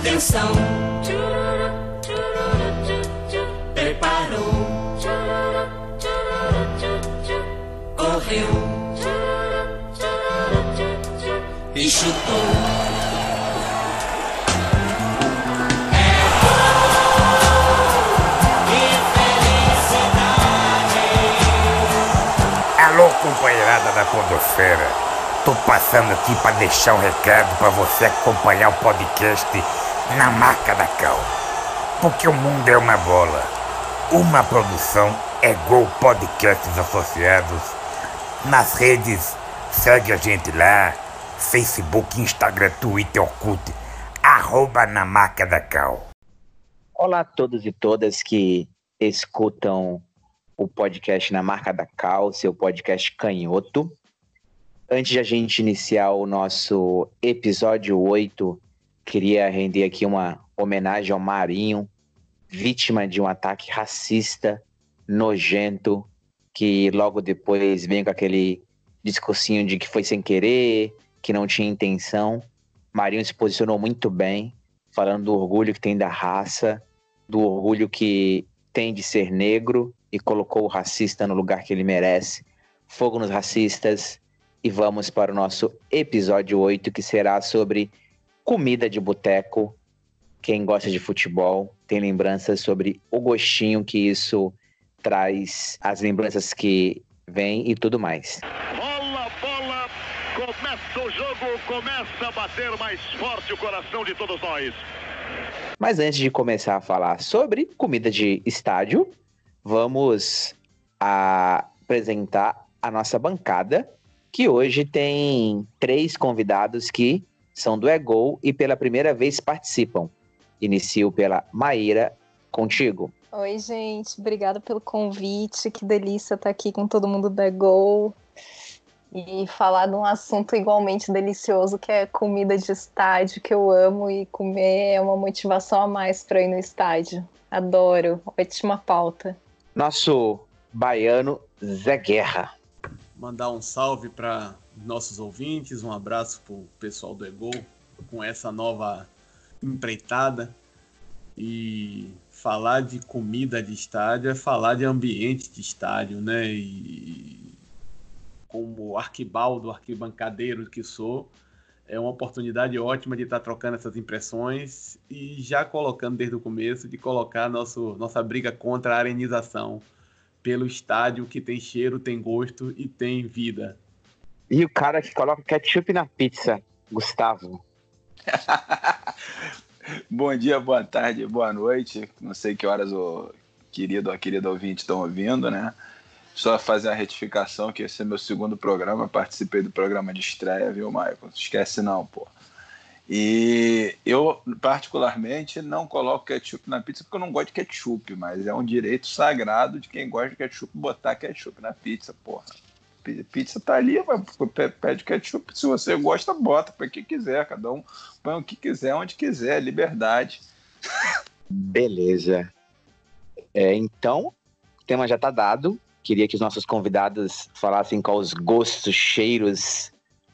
Atenção. Preparou. Correu. E chutou. Alô, companheirada da Podosfera. Tô passando aqui pra deixar um recado pra você acompanhar o podcast na marca da Cal. Porque o mundo é uma bola. Uma produção é Gol Podcasts Associados. Nas redes, segue a gente lá. Facebook, Instagram, Twitter, Orkut. Arroba na marca da Cal. Olá a todos e todas que escutam o podcast na marca da Cal, seu podcast canhoto. Antes de a gente iniciar o nosso episódio 8, queria render aqui uma homenagem ao Marinho, vítima de um ataque racista, nojento, que logo depois vem com aquele discursinho de que foi sem querer, que não tinha intenção. Marinho se posicionou muito bem, falando do orgulho que tem da raça, do orgulho que tem de ser negro e colocou o racista no lugar que ele merece. Fogo nos racistas. E vamos para o nosso episódio 8, que será sobre comida de boteco. Quem gosta de futebol tem lembranças sobre o gostinho que isso traz, as lembranças que vêm e tudo mais. Bola, bola, começa o jogo, começa a bater mais forte o coração de todos nós. Mas antes de começar a falar sobre comida de estádio, vamos apresentar a nossa bancada, que hoje tem três convidados que são do Egol e pela primeira vez participam. Inicio pela Maíra, contigo. Oi, gente, obrigada pelo convite. Que delícia estar aqui com todo mundo da Gol e falar de um assunto igualmente delicioso que é comida de estádio, que eu amo e comer é uma motivação a mais para ir no estádio. Adoro, ótima pauta. Nosso baiano Zé Guerra. Mandar um salve para nossos ouvintes, um abraço para o pessoal do Egol com essa nova empreitada. E falar de comida de estádio é falar de ambiente de estádio, né? E como arquibaldo, arquibancadeiro que sou, é uma oportunidade ótima de estar trocando essas impressões e já colocando desde o começo de colocar nosso, nossa briga contra a arenização pelo estádio que tem cheiro, tem gosto e tem vida. E o cara que coloca ketchup na pizza, Gustavo. Bom dia, boa tarde, boa noite. Não sei que horas o querido ou a querida ouvinte estão ouvindo, né? Só fazer a retificação que esse é meu segundo programa. Participei do programa de estreia, viu, Michael? Esquece não, pô. E eu, particularmente, não coloco ketchup na pizza porque eu não gosto de ketchup, mas é um direito sagrado de quem gosta de ketchup botar ketchup na pizza, porra. Pizza tá ali, pede ketchup. Se você gosta, bota para quem quiser. Cada um põe o que quiser, onde quiser. Liberdade. Beleza. É, então, o tema já tá dado. Queria que os nossos convidados falassem quais os gostos, cheiros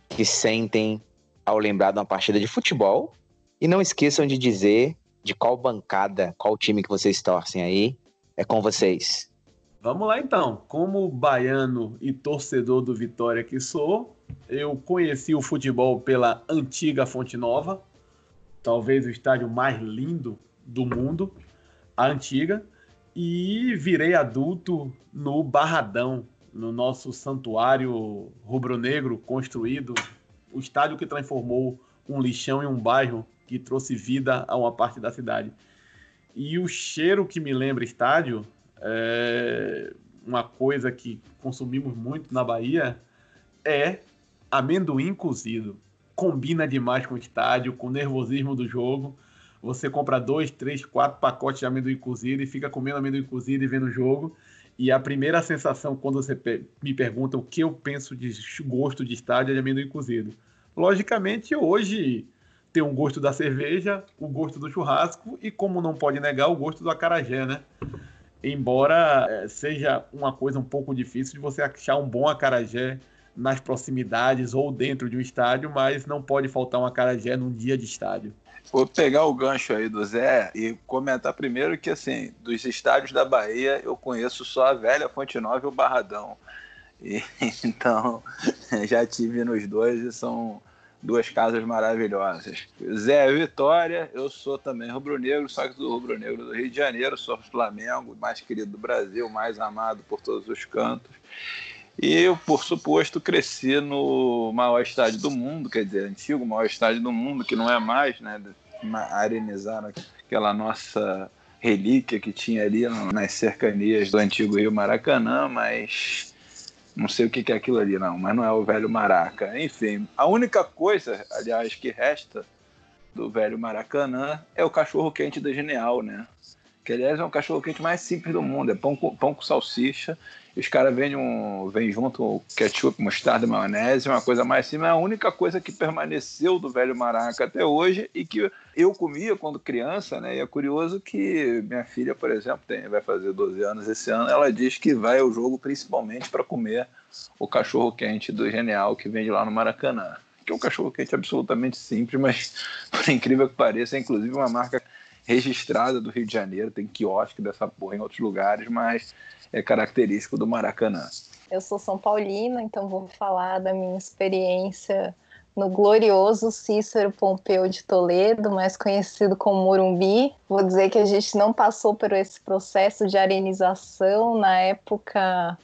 que sentem ao lembrar de uma partida de futebol. E não esqueçam de dizer de qual bancada, qual time que vocês torcem aí. É com vocês. Vamos lá então. Como baiano e torcedor do Vitória que sou, eu conheci o futebol pela antiga Fonte Nova, talvez o estádio mais lindo do mundo, a antiga, e virei adulto no Barradão, no nosso santuário rubro-negro construído, o estádio que transformou um lixão em um bairro que trouxe vida a uma parte da cidade. E o cheiro que me lembra estádio é uma coisa que consumimos muito na Bahia é amendoim cozido. Combina demais com o estádio, com o nervosismo do jogo. Você compra dois, três, quatro pacotes de amendoim cozido e fica comendo amendoim cozido e vendo o jogo. E a primeira sensação quando você me pergunta o que eu penso de gosto de estádio é de amendoim cozido. Logicamente, hoje tem um gosto da cerveja, o gosto do churrasco e, como não pode negar, o gosto do acarajé, né? Embora seja uma coisa um pouco difícil de você achar um bom acarajé nas proximidades ou dentro de um estádio, mas não pode faltar uma carajé num dia de estádio. Vou pegar o gancho aí do Zé e comentar primeiro que, assim, dos estádios da Bahia, eu conheço só a velha Fonte Nova e o Barradão. E, então, já tive nos dois e são duas casas maravilhosas. Zé Vitória, eu sou também rubro-negro, só que do rubro-negro do Rio de Janeiro, sou Flamengo, mais querido do Brasil, mais amado por todos os cantos. E eu, por suposto, cresci no maior estádio do mundo, quer dizer, antigo maior estádio do mundo, que não é mais, né? Arenizaram aquela nossa relíquia que tinha ali nas cercanias do antigo Rio Maracanã, mas não sei o que é aquilo ali, não, mas não é o velho Maraca. Enfim, a única coisa, aliás, que resta do velho Maracanã é o cachorro quente da Genial, né? Que aliás é um cachorro quente mais simples do mundo, é pão com, pão com salsicha os caras vêm um, vem junto ketchup, mostarda, maionese, uma coisa mais simples. É a única coisa que permaneceu do velho Maraca até hoje e que eu comia quando criança, né? E é curioso que minha filha, por exemplo, tem, vai fazer 12 anos esse ano, ela diz que vai ao jogo principalmente para comer o cachorro quente do Genial que vende lá no Maracanã. Que é um cachorro quente absolutamente simples, mas por incrível que pareça, é inclusive uma marca registrada do Rio de Janeiro, tem quiosque dessa porra em outros lugares, mas é característico do Maracanã. Eu sou São Paulina, então vou falar da minha experiência no glorioso Cícero Pompeu de Toledo, mais conhecido como Morumbi. Vou dizer que a gente não passou por esse processo de arenização. Na época,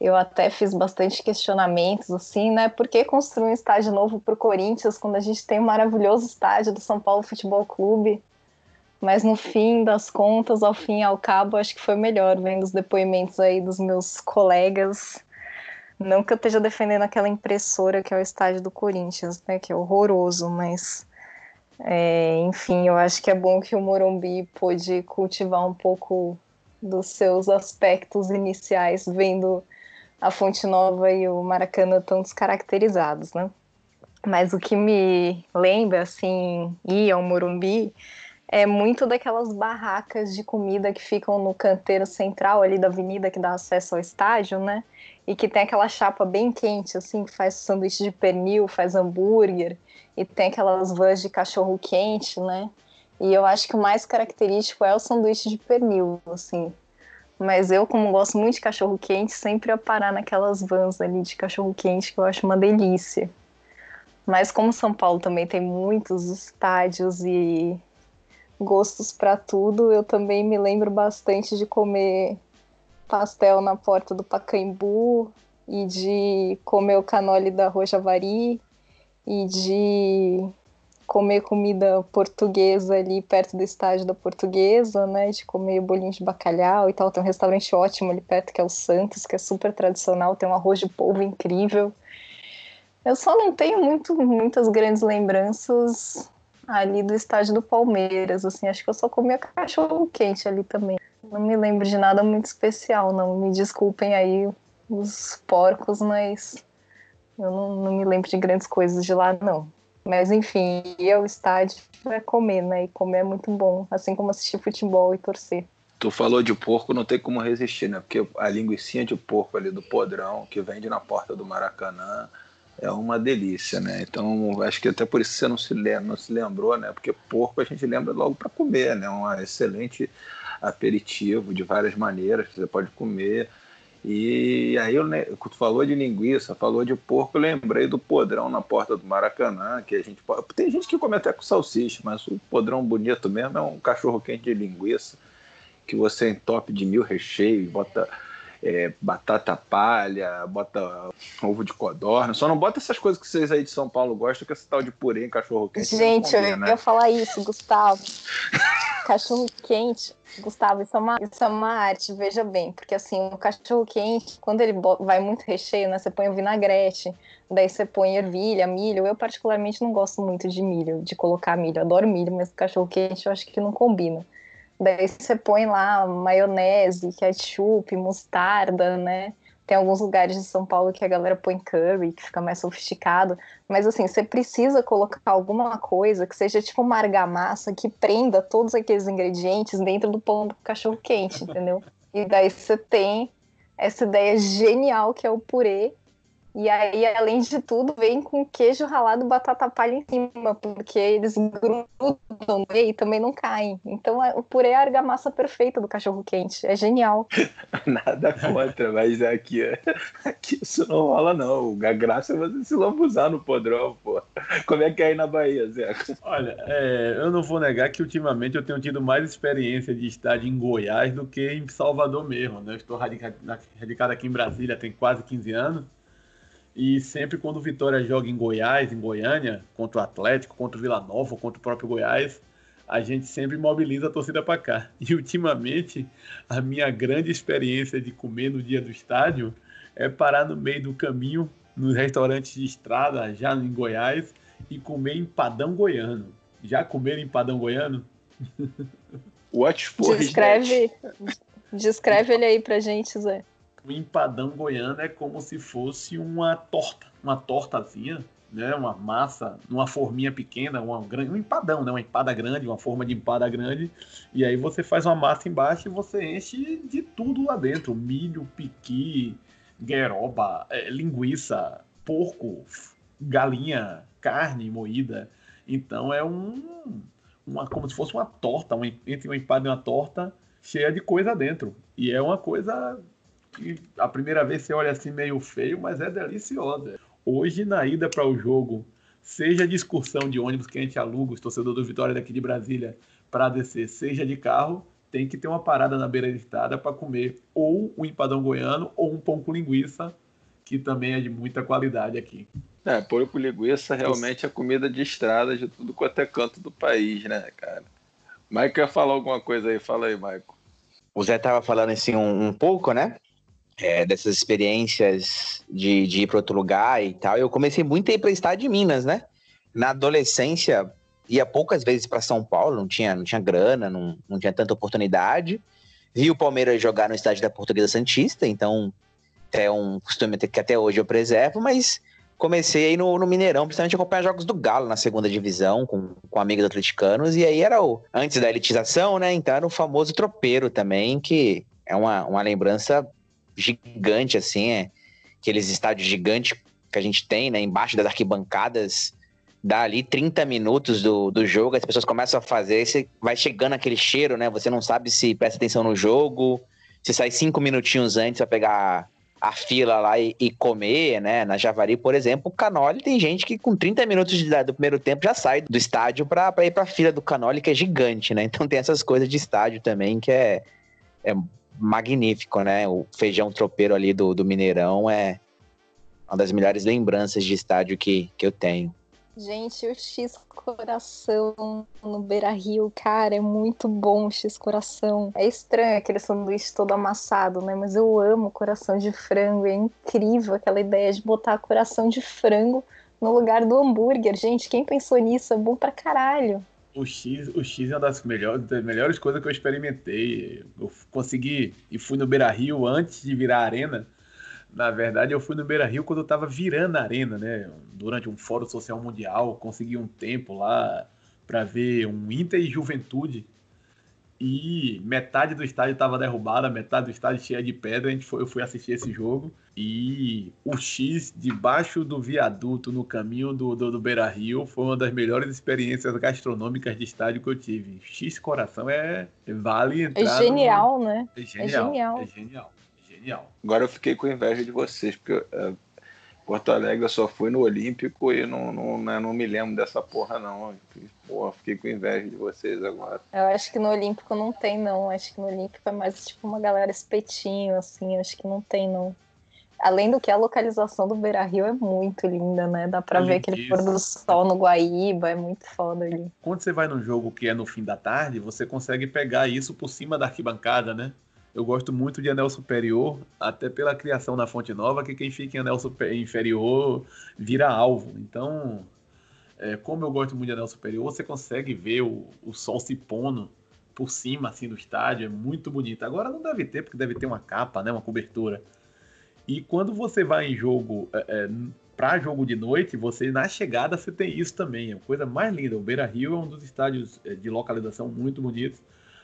eu até fiz bastante questionamentos, assim, né? Por que construir um estádio novo para o Corinthians quando a gente tem um maravilhoso estádio do São Paulo Futebol Clube? Mas no fim das contas, ao fim e ao cabo, acho que foi melhor, vendo os depoimentos aí dos meus colegas. Não que eu esteja defendendo aquela impressora que é o estádio do Corinthians, né? Que é horroroso, mas. É, enfim, eu acho que é bom que o Morumbi pôde cultivar um pouco dos seus aspectos iniciais, vendo a Fonte Nova e o Maracanã tão descaracterizados, né? Mas o que me lembra, assim, ir ao Morumbi é muito daquelas barracas de comida que ficam no canteiro central ali da avenida que dá acesso ao estádio, né? E que tem aquela chapa bem quente, assim, que faz sanduíche de pernil, faz hambúrguer, e tem aquelas vans de cachorro quente, né? E eu acho que o mais característico é o sanduíche de pernil, assim. Mas eu, como gosto muito de cachorro quente, sempre ia parar naquelas vans ali de cachorro quente, que eu acho uma delícia. Mas como São Paulo também tem muitos estádios e gostos para tudo. Eu também me lembro bastante de comer pastel na porta do Pacaembu e de comer o canole da Rojavari e de comer comida portuguesa ali perto do estádio da Portuguesa, né? De comer bolinho de bacalhau e tal. Tem um restaurante ótimo ali perto que é o Santos, que é super tradicional, tem um arroz de polvo incrível. Eu só não tenho muito, muitas grandes lembranças ali do estádio do Palmeiras, assim, acho que eu só comia cachorro quente ali também. Não me lembro de nada muito especial, não. Me desculpem aí os porcos, mas eu não, não me lembro de grandes coisas de lá, não. Mas enfim, ir ao estádio é comer, né? E comer é muito bom, assim como assistir futebol e torcer. Tu falou de porco, não tem como resistir, né? Porque a linguiça de porco ali do podrão, que vende na porta do Maracanã, é uma delícia, né? Então, acho que até por isso você não se, lembra, não se lembrou, né? Porque porco a gente lembra logo para comer, né? Um excelente aperitivo de várias maneiras que você pode comer. E aí, eu, tu falou de linguiça, falou de porco, eu lembrei do podrão na porta do Maracanã, que a gente pode... Tem gente que come até com salsicha, mas o podrão bonito mesmo é um cachorro quente de linguiça que você entope de mil recheios, bota é, batata palha, bota ovo de codorna. Só não bota essas coisas que vocês aí de São Paulo gostam, que é esse tal de purê em cachorro quente. Gente, eu né? ia falar isso, Gustavo. cachorro quente, Gustavo, isso é, uma, isso é uma arte, veja bem, porque assim, o cachorro quente, quando ele vai muito recheio, né, você põe o vinagrete, daí você põe ervilha, milho, eu particularmente não gosto muito de milho, de colocar milho, eu adoro milho, mas cachorro quente eu acho que não combina. Daí você põe lá maionese, ketchup, mostarda, né? Tem alguns lugares de São Paulo que a galera põe curry, que fica mais sofisticado. Mas assim, você precisa colocar alguma coisa que seja tipo uma argamassa que prenda todos aqueles ingredientes dentro do pão do cachorro quente, entendeu? E daí você tem essa ideia genial que é o purê E aí, além de tudo, vem com queijo ralado batata palha em cima, porque eles grudam e também não caem. Então é, o purê é a argamassa perfeita do cachorro quente. É genial. Nada contra, mas aqui, aqui isso não rola, não. A graça é você se lambuzar no podrão, pô. Como é que é aí na Bahia, Zé? Olha, é, eu não vou negar que ultimamente eu tenho tido mais experiência de estádio em Goiás do que em Salvador mesmo. Né? Eu estou radicado, radicado aqui em Brasília tem quase 15 anos. E sempre quando o Vitória joga em Goiás, em Goiânia, contra o Atlético, contra o Vila Nova, contra o próprio Goiás, a gente sempre mobiliza a torcida para cá. E ultimamente, a minha grande experiência de comer no dia do estádio é parar no meio do caminho, nos restaurantes de estrada, já em Goiás, e comer empadão goiano. Já comeram empadão goiano? Watch for Descreve, descreve ele aí pra gente, Zé o empadão goiano é como se fosse uma torta, uma tortazinha, né? Uma massa, uma forminha pequena, uma, um empadão, né? Uma empada grande, uma forma de empada grande. E aí você faz uma massa embaixo e você enche de tudo lá dentro: milho, piqui, gueroba, é, linguiça, porco, galinha, carne moída. Então é um, uma, como se fosse uma torta, uma, entre uma empada e uma torta cheia de coisa dentro. E é uma coisa que a primeira vez você olha assim meio feio, mas é deliciosa. Hoje, na ida para o jogo, seja de excursão de ônibus que a gente aluga, os torcedores do Vitória daqui de Brasília, para descer, seja de carro, tem que ter uma parada na beira de estrada para comer ou um empadão goiano ou um pão com linguiça, que também é de muita qualidade aqui. É, pão com linguiça realmente é comida de estrada de tudo quanto é canto do país, né, cara? Mike quer falar alguma coisa aí? Fala aí, Maico. O Zé tava falando assim um, um pouco, né? É, dessas experiências de, de ir para outro lugar e tal, eu comecei muito a ir para estado de Minas, né? Na adolescência, ia poucas vezes para São Paulo, não tinha, não tinha grana, não, não tinha tanta oportunidade. Vi o Palmeiras jogar no estádio da Portuguesa Santista, então é um costume que até hoje eu preservo, mas comecei aí no, no Mineirão, principalmente acompanhar jogos do Galo na segunda divisão, com, com amigos atleticanos, e aí era o antes da elitização, né? Então era o famoso tropeiro também, que é uma, uma lembrança gigante, assim, é, aqueles estádios gigantes que a gente tem, né, embaixo das arquibancadas, dá ali 30 minutos do, do jogo, as pessoas começam a fazer, você vai chegando aquele cheiro, né, você não sabe se presta atenção no jogo, se sai cinco minutinhos antes para pegar a fila lá e, e, comer, né? Na Javari, por exemplo, o Canoli tem gente que com 30 minutos de, do primeiro tempo já sai do estádio para ir para a fila do Canoli, que é gigante, né? Então tem essas coisas de estádio também que é, é magnífico, né? O feijão tropeiro ali do, do Mineirão é uma das melhores lembranças de estádio que, que eu tenho. Gente, o X coração no Beira Rio, cara, é muito bom o X coração. É estranho aquele sanduíche todo amassado, né? Mas eu amo coração de frango. É incrível aquela ideia de botar coração de frango no lugar do hambúrguer. Gente, quem pensou nisso? É bom pra caralho o X, o X é uma das melhores, das melhores coisas que eu experimentei. Eu consegui e fui no Beira Rio antes de virar arena. Na verdade, eu fui no Beira Rio quando eu estava virando a arena, né? Durante um Fórum Social Mundial, consegui um tempo lá para ver um Inter e Juventude e metade do estádio estava derrubada, metade do estádio cheia de pedra. A gente foi, eu fui assistir esse jogo e o X debaixo do viaduto no caminho do, do, do Beira Rio foi uma das melhores experiências gastronômicas de estádio que eu tive. X Coração é vale entrar. É genial, no... né? É genial, é genial. É genial. É genial. Agora eu fiquei com inveja de vocês, porque uh, Porto Alegre eu só fui no Olímpico e não, não, né, não me lembro dessa porra, não. Porra, fiquei com inveja de vocês agora. Eu acho que no Olímpico não tem, não. Acho que no Olímpico é mais tipo uma galera espetinho, assim. Acho que não tem, não. Além do que a localização do Beira Rio é muito linda, né? Dá pra é ver aquele pôr do sol no Guaíba, é muito foda ali. Quando você vai num jogo que é no fim da tarde, você consegue pegar isso por cima da arquibancada, né? Eu gosto muito de anel superior, até pela criação na Fonte Nova, que quem fica em anel super, inferior vira alvo. Então, é, como eu gosto muito de anel superior, você consegue ver o, o sol se pondo por cima assim do estádio, é muito bonito. Agora não deve ter, porque deve ter uma capa, né, uma cobertura. E quando você vai em jogo, é, é, para jogo de noite, você na chegada você tem isso também, é a coisa mais linda. O Beira Rio é um dos estádios é, de localização muito bonitos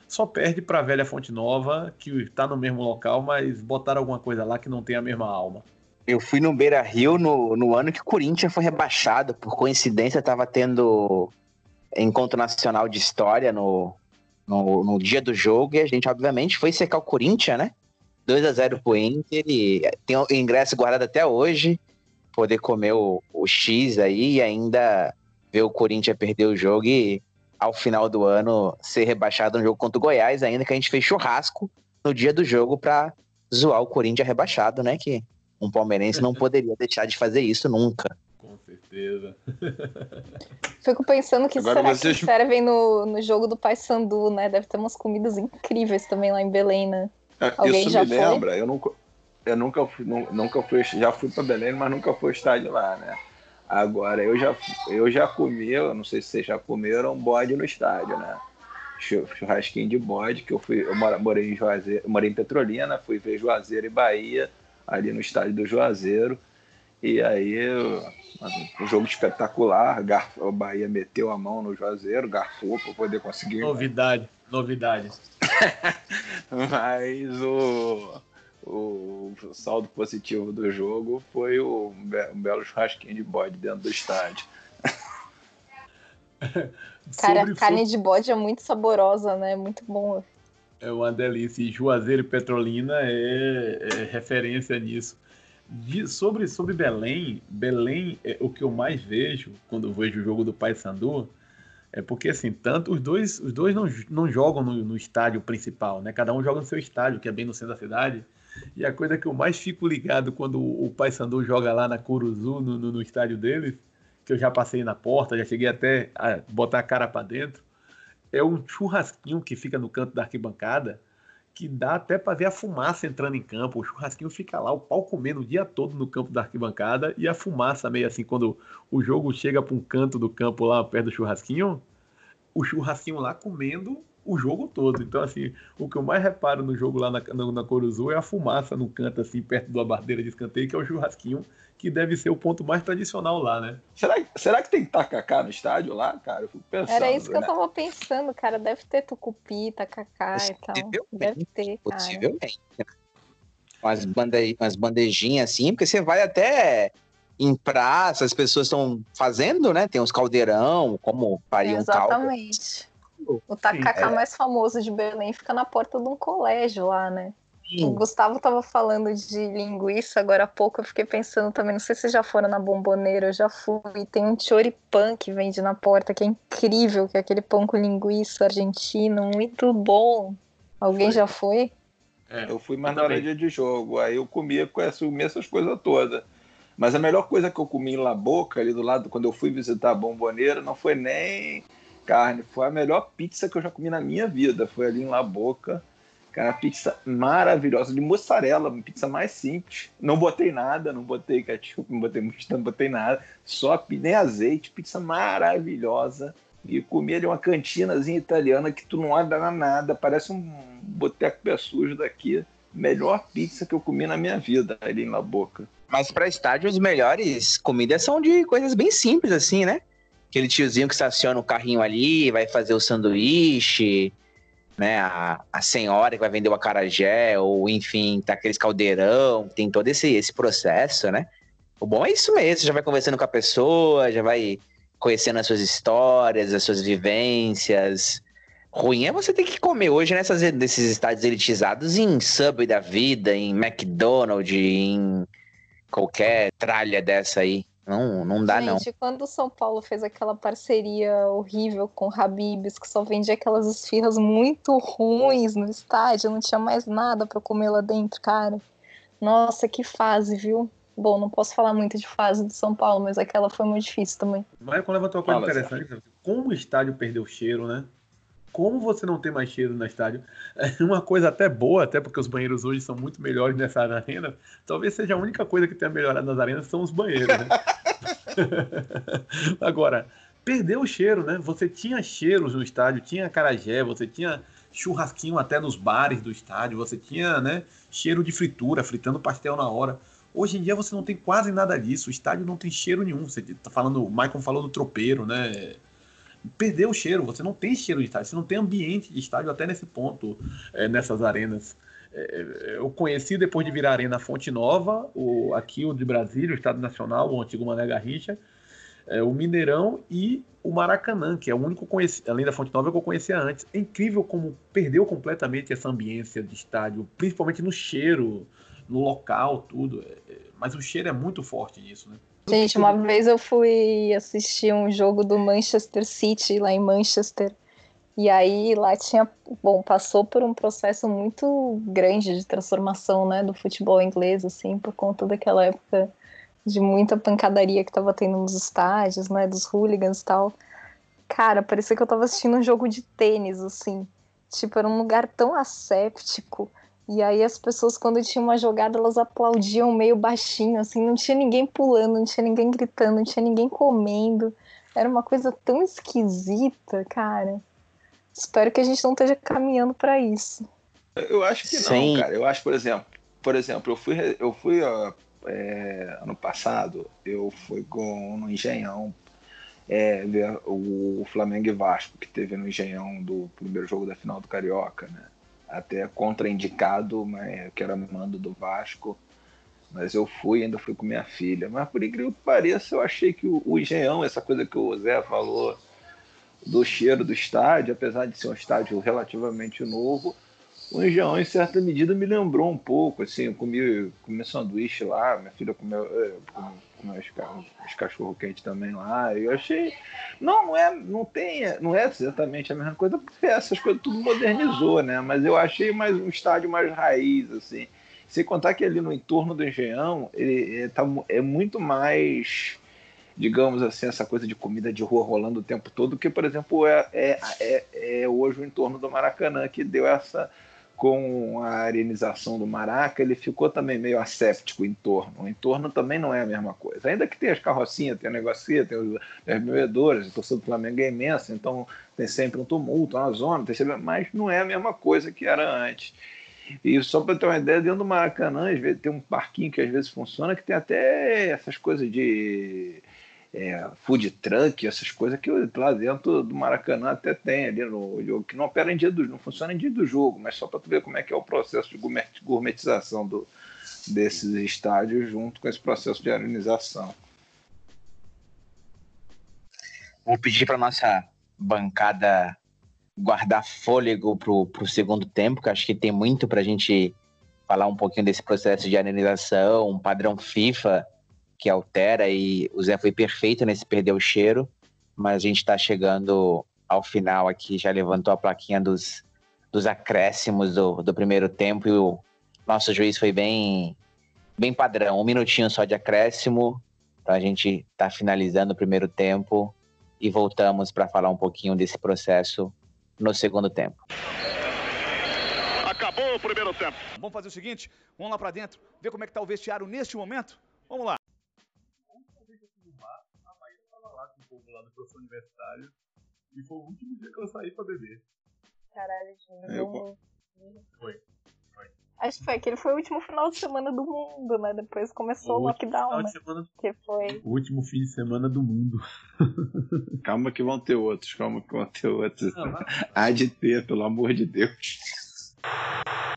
só perde para a velha Fonte Nova, que está no mesmo local, mas botaram alguma coisa lá que não tem a mesma alma. Eu fui no Beira Rio no, no ano que o Corinthians foi rebaixado. Por coincidência, tava tendo encontro nacional de história no, no, no dia do jogo e a gente, obviamente, foi secar o Corinthians, né? 2 a 0 pro Inter e tem o ingresso guardado até hoje. Poder comer o, o X aí e ainda ver o Corinthians perder o jogo e ao final do ano ser rebaixado no jogo contra o Goiás, ainda que a gente fez churrasco no dia do jogo pra zoar o Corinthians rebaixado, né? Que um palmeirense não poderia deixar de fazer isso nunca. Com certeza. Fico pensando que Agora será vocês- que servem no, no jogo do Paysandu, né? Deve ter umas comidas incríveis também lá em Belém, né? É, Alguém Isso já me foi? lembra, eu nunca, eu nunca fui, nu- nunca fui, já fui para Belém, mas nunca fui ao estádio lá, né? Agora, eu já, eu já comi, eu não sei se vocês já comeram bode no estádio, né? Chu- Churrasquinho de bode, que eu fui, eu morei em Juazeiro, morei em Petrolina, fui ver Juazeiro e Bahia, ali no estádio do Juazeiro. E aí, um jogo espetacular, o Bahia meteu a mão no Juazeiro, garfou para poder conseguir Novidade, novidade. mas o, o saldo positivo do jogo foi o, um be- belo churrasquinho de bode dentro do estádio. Cara, carne de bode é muito saborosa, né? Muito bom. É uma delícia. E Juazeiro e Petrolina é, é referência nisso. De- sobre, sobre Belém, Belém é o que eu mais vejo quando eu vejo o jogo do Paysandu é porque assim, tanto os dois, os dois não, não jogam no, no estádio principal, né? Cada um joga no seu estádio, que é bem no centro da cidade. E a coisa que eu mais fico ligado quando o Paysandu joga lá na Curuzu, no, no, no estádio deles, que eu já passei na porta, já cheguei até a botar a cara para dentro, é um churrasquinho que fica no canto da arquibancada, que dá até para ver a fumaça entrando em campo. O churrasquinho fica lá, o pau comendo o dia todo no campo da arquibancada e a fumaça meio assim, quando o jogo chega para um canto do campo lá perto do churrasquinho, o churrasquinho lá comendo o jogo todo. Então, assim, o que eu mais reparo no jogo lá na, na, na Coruzu é a fumaça no canto, assim, perto da bardeira de escanteio, que é o churrasquinho, que deve ser o ponto mais tradicional lá, né? Será, será que tem tacacá no estádio lá, cara? Eu fico pensando. Era isso que eu né? tava pensando, cara. Deve ter tucupi, tacacá e tal. Possivelmente, Deve ter, cara. Possivelmente. né? Umas, bande... umas bandejinhas assim, porque você vai até em praça, as pessoas estão fazendo, né? Tem uns caldeirão, como faria um caldo. Exatamente. O tacacá é. mais famoso de Belém fica na porta de um colégio lá, né? O Sim. Gustavo tava falando de linguiça agora há pouco, eu fiquei pensando também, não sei se vocês já foram na Bomboneira, eu já fui. Tem um choripan que vende na porta, que é incrível, que é aquele pão com linguiça argentino, muito bom. Alguém Foi. já foi? É, Eu fui mais eu na hora de jogo. Aí eu comia comia essas coisas todas. Mas a melhor coisa que eu comi em La Boca, ali do lado, quando eu fui visitar a Bomboneira, não foi nem carne. Foi a melhor pizza que eu já comi na minha vida. Foi ali em La Boca. Cara, pizza maravilhosa, de mussarela, uma pizza mais simples. Não botei nada, não botei ketchup, não botei mostarda, não botei nada. Só nem azeite, pizza maravilhosa. E comi ali uma cantinazinha italiana que tu não olha nada, parece um boteco pé sujo daqui. Melhor pizza que eu comi na minha vida ali La Boca. Mas para estádio, as melhores comidas são de coisas bem simples, assim, né? Aquele tiozinho que estaciona o carrinho ali, vai fazer o sanduíche, né? A, a senhora que vai vender o acarajé, ou enfim, tá aqueles caldeirão, tem todo esse, esse processo, né? O bom é isso mesmo, você já vai conversando com a pessoa, já vai conhecendo as suas histórias, as suas vivências. Ruim é você ter que comer hoje nessas, nesses estádios elitizados em Subway da vida, em McDonald's, em qualquer tralha dessa aí. Não, não dá, não. Gente, quando o São Paulo fez aquela parceria horrível com o Habibs, que só vendia aquelas esfirras muito ruins no estádio, não tinha mais nada pra comer lá dentro, cara. Nossa, que fase, viu? Bom, não posso falar muito de fase do São Paulo, mas aquela foi muito difícil também. Maicon levantou uma coisa Fala, interessante. cara. Como o estádio perdeu o cheiro, né? Como você não tem mais cheiro no estádio? É uma coisa até boa, até porque os banheiros hoje são muito melhores nessa arena. Talvez seja a única coisa que tenha melhorado nas arenas são os banheiros, né? Agora, perdeu o cheiro, né? Você tinha cheiros no estádio, tinha carajé, você tinha churrasquinho até nos bares do estádio, você tinha, né, cheiro de fritura, fritando pastel na hora. Hoje em dia você não tem quase nada disso, o estádio não tem cheiro nenhum. Você tá falando, o Maicon falou do tropeiro, né? Perdeu o cheiro, você não tem cheiro de estádio, você não tem ambiente de estádio até nesse ponto, é, nessas arenas. é, eu conheci depois de virar Arena Fonte Nova, o, aqui o de Brasília, o Estado Nacional, o antigo Mané Garrincha, é, o Mineirão e o Maracanã, que é o único conheci, além da Fonte Nova que eu conhecia antes. É incrível como perdeu completamente essa ambiência de estádio, principalmente no cheiro, no local, tudo. É, é, mas o cheiro é muito forte nisso, né? Gente, uma vez eu fui assistir um jogo do Manchester City lá em Manchester. E aí lá tinha, bom, passou por um processo muito grande de transformação, né, do futebol inglês, assim, por conta daquela época de muita pancadaria que tava tendo nos estádios, né, dos hooligans e tal. Cara, parecia que eu tava assistindo um jogo de tênis, assim. Tipo, era um lugar tão asséptico. E aí as pessoas, quando tinha uma jogada, elas aplaudiam meio baixinho, assim, não tinha ninguém pulando, não tinha ninguém gritando, não tinha ninguém comendo. Era uma coisa tão esquisita, cara. Espero que a gente não esteja caminhando para isso. Eu acho que não, Sim. cara. Eu acho, por exemplo, por exemplo, eu fui, eu fui é, ano passado, eu fui com no Engenhão é, ver o Flamengo e Vasco que teve no Engenhão do primeiro jogo da final do Carioca, né? Até contraindicado, mas que era mando do Vasco. Mas eu fui, ainda fui com minha filha. Mas por incrível que pareça, eu achei que o, o Engenhão, essa coisa que o Zé falou do cheiro do estádio, apesar de ser um estádio relativamente novo, o Engenhão, em certa medida, me lembrou um pouco. Assim, eu comi, comi sanduíche lá, minha filha comeu, é, os, cachorro quente também lá. Eu achei. Não, não é, não tem, não é exatamente a mesma coisa, porque essas coisas tudo modernizou, né? Mas eu achei mais um estádio mais raiz, assim. Sem contar que ali no entorno do Engenhão, ele, ele tá, é muito mais digamos assim, essa coisa de comida de rua rolando o tempo todo, que, por exemplo, é, é, é, é hoje o entorno do Maracanã que deu essa com a arenização do Maraca, ele ficou também meio asséptico o entorno. O entorno também não é a mesma coisa. Ainda que tem as carrocinhas, tem a negocia, tem os, as bebedouras, a torcida do Flamengo é imensa, então tem sempre um tumulto, uma zona, mas não é a mesma coisa que era antes. E só para ter uma ideia, dentro do Maracanã, às vezes tem um parquinho que às vezes funciona, que tem até essas coisas de é, food truck, essas coisas que lá dentro do Maracanã até tem ali no jogo, que não opera em dia do não funciona em dia do jogo, mas só para tu ver como é que é o processo de gourmetização do, desses estádios junto com esse processo de arenização. Vou pedir para nossa bancada guardar fôlego para o segundo tempo, que acho que tem muito para a gente falar um pouquinho desse processo de arenização, padrão FIFA que altera e o Zé foi perfeito nesse perder o cheiro, mas a gente está chegando ao final aqui, já levantou a plaquinha dos, dos acréscimos do, do primeiro tempo e o nosso juiz foi bem, bem padrão, um minutinho só de acréscimo, então a gente está finalizando o primeiro tempo e voltamos para falar um pouquinho desse processo no segundo tempo. Acabou o primeiro tempo. Vamos fazer o seguinte, vamos lá para dentro, ver como é que está o vestiário neste momento. Vamos lá. Povo lá do professor universitário. E foi o último dia que eu saí pra beber. Caralho, gente. É, eu... Foi. Foi. Acho que foi aquele foi o último final de semana do mundo, né? Depois começou o, o lockdown, né? Semana... Que foi. O último fim de semana do mundo. calma que vão ter outros, calma que vão ter outros. Não, não. Há de ter, pelo amor de Deus.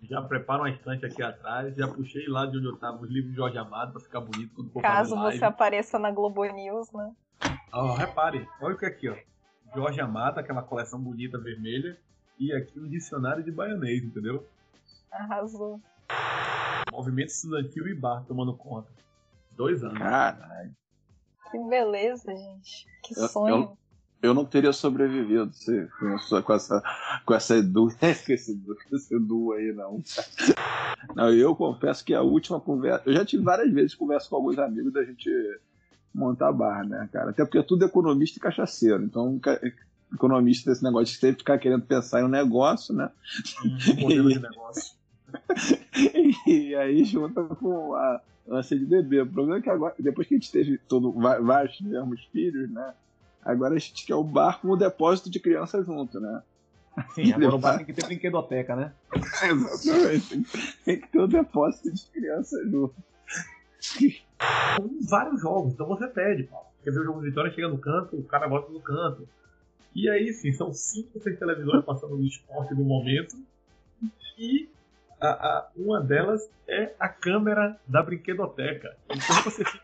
Já preparo uma estante aqui atrás, já puxei lá de onde eu tava os livros de Jorge Amado pra ficar bonito quando for Caso você apareça na Globo News, né? Oh, repare, olha o que é aqui, ó. Jorge Amata, aquela coleção bonita vermelha, e aqui um dicionário de baianês, entendeu? Arrasou. Movimento estudantil e bar tomando conta. Dois anos. Caralho. Que beleza, gente. Que eu, sonho. Eu, eu, não teria sobrevivido se, com essa com essa edu, esse, esse edu aí, não. Não, eu confesso que a última conversa. Eu já tive várias vezes conversa com alguns amigos da gente montar bar, né, cara? Até porque é tudo economista e cachaceiro. Então, economista desse negócio de sempre ficar querendo pensar em um negócio, né? Um modelo de negócio. e aí junta com a ânsia de beber. O problema é que agora, depois que a gente teve todo, vários tivemos filhos, né? Agora a gente quer o bar com o depósito de criança junto, né? Sim, agora o bar tem que ter brinquedoteca, né? Exatamente. Tem que ter o depósito de criança junto vários jogos, então você perde, Paulo. Quer ver o jogo de vitória, chega no canto, o cara volta no canto. E aí, sim, são cinco ou seis televisões passando no esporte no momento. E A, a, uma delas é a câmera da brinquedoteca. Então você fica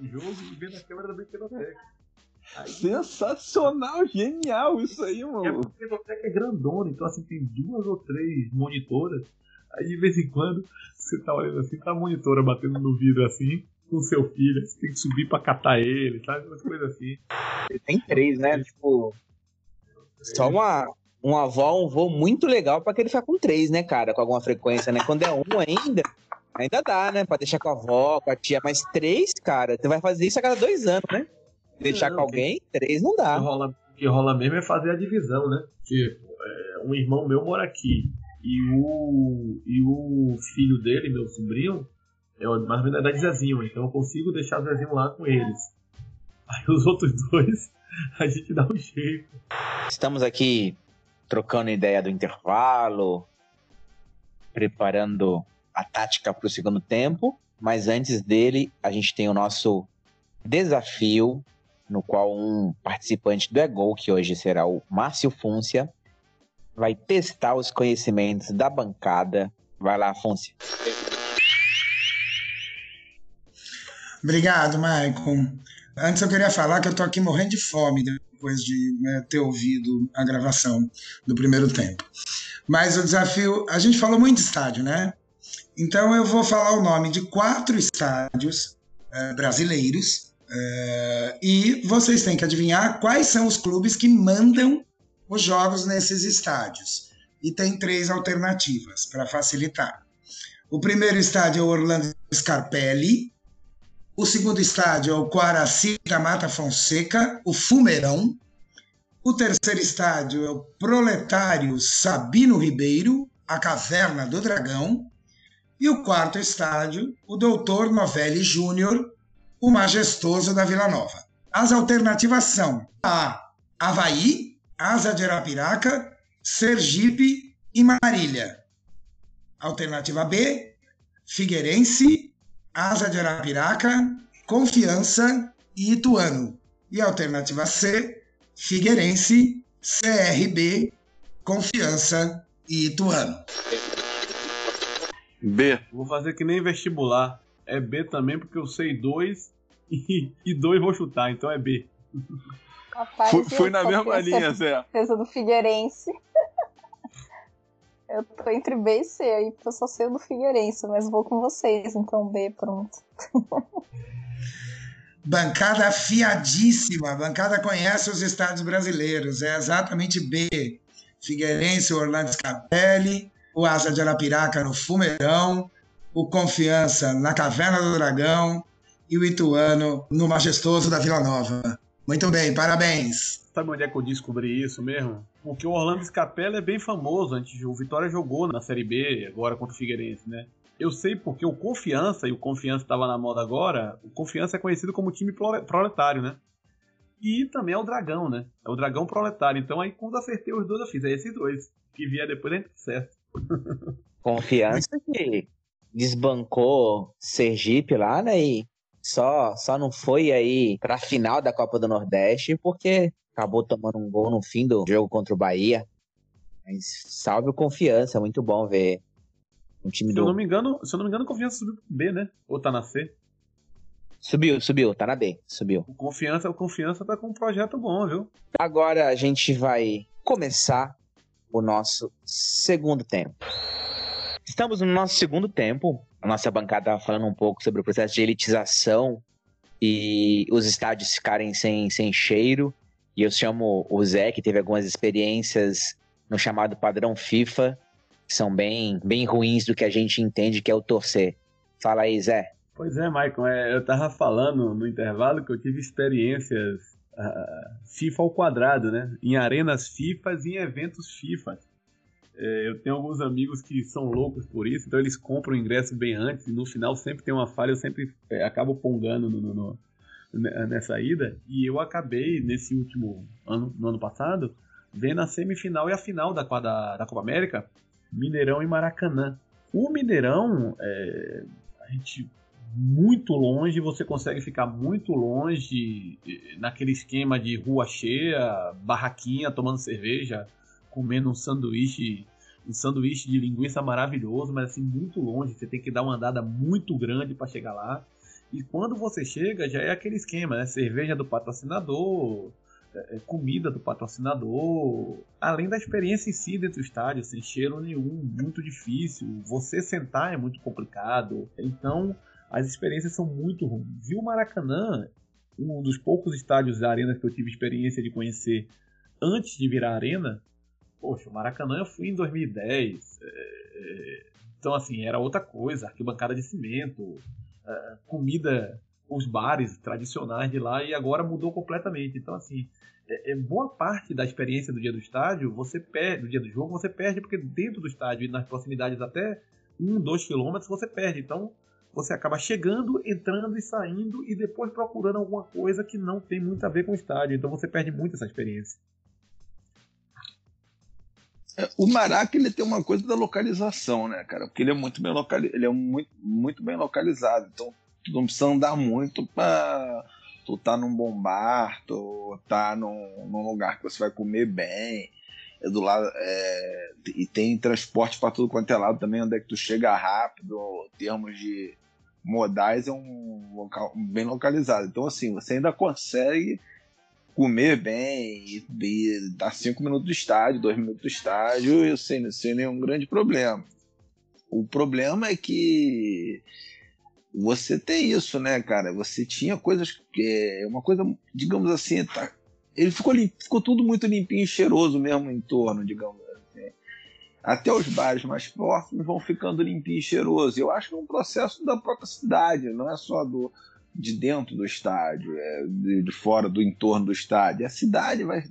um jogo e vendo a câmera da brinquedoteca. Aí, Sensacional, genial isso aí, mano. E a brinquedoteca é grandona, então assim, tem duas ou três monitoras. Aí de vez em quando você tá olhando assim, tá a monitora batendo no vidro assim, com seu filho, você tem que subir pra catar ele, sabe? Umas coisas assim. Tem três, né? Tipo. Só uma, uma avó, um voo muito legal pra que ele ficar com três, né, cara? Com alguma frequência, né? Quando é um ainda, ainda dá, né? Pra deixar com a avó, com a tia. Mas três, cara, você vai fazer isso a cada dois anos, né? Deixar Não, com alguém, três não dá. O que rola, o que rola mesmo é fazer a divisão, né? Tipo, é, um irmão meu mora aqui e o, e o filho dele, meu sobrinho, é mais ou menos da Zezinho, então eu consigo deixar o Zezinho lá com eles. Aí os outros dois, a gente dá um jeito. Estamos aqui trocando ideia do intervalo, preparando a tática para o segundo tempo, mas antes dele, a gente tem o nosso desafio, no qual um participante do Egol, que hoje será o Márcio Fúncia, vai testar os conhecimentos da bancada. Vai lá, Fúncia. Obrigado, Maicon. Antes eu queria falar que eu tô aqui morrendo de fome depois de né, ter ouvido a gravação do primeiro tempo. Mas o desafio, a gente falou muito de estádio, né? Então eu vou falar o nome de quatro estádios eh, brasileiros eh, e vocês têm que adivinhar quais são os clubes que mandam os jogos nesses estádios. E tem três alternativas para facilitar. O primeiro estádio é o Orlando Scarpelli, o segundo estádio é o Quaraci da Mata Fonseca, o Fumeirão. O terceiro estádio é o Proletário Sabino Ribeiro, a Caverna do Dragão. E o quarto estádio, o Doutor Novelli Júnior, o Majestoso da Vila Nova. As alternativas são A. Havaí, Asa de Arapiraca, Sergipe e Marília. Alternativa B, Figueirense, Asa de Arapiraca, Confiança e Ituano. E alternativa C, Figueirense, CRB, Confiança e Ituano. B. Vou fazer que nem vestibular. É B também, porque eu sei dois e, e dois vou chutar, então é B. Rapaz, Fui, fui na mesma linha, Zé. certeza do Figueirense. Eu tô entre B e C aí, porque eu só sei o do Figueirense, mas vou com vocês, então B, pronto. Bancada afiadíssima. A bancada conhece os estados brasileiros. É exatamente B. Figueirense, o Orlando Scarpelli, o Asa de Arapiraca no Fumeirão, o Confiança na Caverna do Dragão e o Ituano no Majestoso da Vila Nova. Muito bem, parabéns. Sabe onde é que eu descobri isso mesmo? Porque o Orlando Scapella é bem famoso. Antes, o Vitória jogou na Série B, agora contra o Figueirense, né? Eu sei porque o Confiança, e o Confiança estava na moda agora, o Confiança é conhecido como time prole- proletário, né? E também é o Dragão, né? É o Dragão proletário. Então aí quando acertei os dois, eu fiz. É esses dois. Que vier depois é certo. Confiança que desbancou Sergipe lá, né? E só, só não foi aí pra final da Copa do Nordeste porque acabou tomando um gol no fim do jogo contra o Bahia. Mas salve o Confiança, muito bom ver um time Se eu não do... me engano, se eu não me engano, o Confiança subiu pro B, né? Ou tá na C. Subiu, subiu, tá na B, subiu. O Confiança, o Confiança tá com um projeto bom, viu? Agora a gente vai começar o nosso segundo tempo. Estamos no nosso segundo tempo. A nossa bancada estava falando um pouco sobre o processo de elitização e os estádios ficarem sem, sem cheiro. E eu chamo o Zé, que teve algumas experiências no chamado padrão FIFA, que são bem, bem ruins do que a gente entende que é o torcer. Fala aí, Zé. Pois é, Maicon, é, eu tava falando no intervalo que eu tive experiências ah, FIFA ao quadrado, né? Em arenas FIFAs e em eventos FIFAs. É, eu tenho alguns amigos que são loucos por isso, então eles compram o ingresso bem antes e no final sempre tem uma falha, eu sempre é, acabo pongando no, no- no- ne- nessa ida. E eu acabei, nesse último ano, no ano passado, vendo a semifinal e a final da, da, da Copa América, Mineirão e Maracanã. O Mineirão, é, a gente muito longe, você consegue ficar muito longe eh, naquele esquema de rua cheia, barraquinha, tomando cerveja, comendo um sanduíche um sanduíche de linguiça maravilhoso, mas assim, muito longe. Você tem que dar uma andada muito grande para chegar lá. E quando você chega, já é aquele esquema, né? Cerveja do patrocinador, é, é, comida do patrocinador, além da experiência em si dentro do estádio, sem cheiro nenhum, muito difícil. Você sentar é muito complicado. Então, as experiências são muito ruins. E o Maracanã, um dos poucos estádios da arena que eu tive experiência de conhecer antes de virar arena, poxa, o Maracanã eu fui em 2010. É, é, então, assim, era outra coisa, arquibancada de cimento, é, comida, os bares tradicionais de lá, e agora mudou completamente. Então, assim, é, é, boa parte da experiência do dia do estádio, você perde, do dia do jogo, você perde, porque dentro do estádio e nas proximidades até um, dois quilômetros, você perde. Então, você acaba chegando, entrando e saindo e depois procurando alguma coisa que não tem muito a ver com o estádio. Então você perde muito essa experiência. O Maraca ele tem uma coisa da localização, né, cara? Porque ele é muito bem localizado, ele é muito, muito bem localizado. Então tu não precisa andar muito para tu tá num bom bar, tu tá num, num lugar que você vai comer bem. É do lado é, e tem transporte para tudo quanto é lado também, onde é que tu chega rápido, em termos de modais é um local bem localizado. Então, assim, você ainda consegue comer bem e, e dar cinco minutos do estádio, dois minutos do estádio, sem, sem nenhum grande problema. O problema é que você tem isso, né, cara? Você tinha coisas que. Uma coisa, digamos assim, tá, ele ficou, ficou tudo muito limpinho e cheiroso mesmo em torno, digamos até os bares mais próximos vão ficando limpinhos e cheirosos. Eu acho que é um processo da própria cidade, não é só do, de dentro do estádio, é de, de, fora do entorno do estádio. A cidade vai,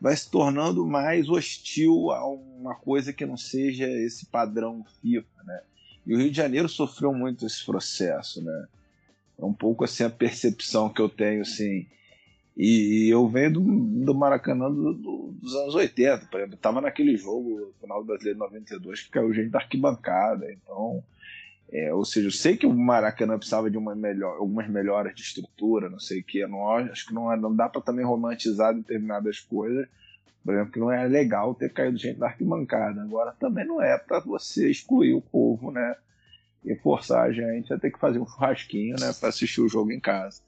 vai se tornando mais hostil a uma coisa que não seja esse padrão FIFA, né? E o Rio de Janeiro sofreu muito esse processo, né? É um pouco assim a percepção que eu tenho, assim. E, eu venho do, do Maracanã do, do, dos anos 80, por exemplo. Tava naquele jogo, final do Brasileiro 92, que caiu gente da arquibancada. Então, é, ou seja, eu sei que o Maracanã precisava de uma melhor, algumas melhoras de estrutura, não sei o que. Não, acho que não, não dá para também romantizar determinadas coisas. Por exemplo, que não é legal ter caído gente da arquibancada. Agora, também não é para você excluir o povo, né? E forçar a gente a ter que fazer um churrasquinho, né? Para assistir o jogo em casa.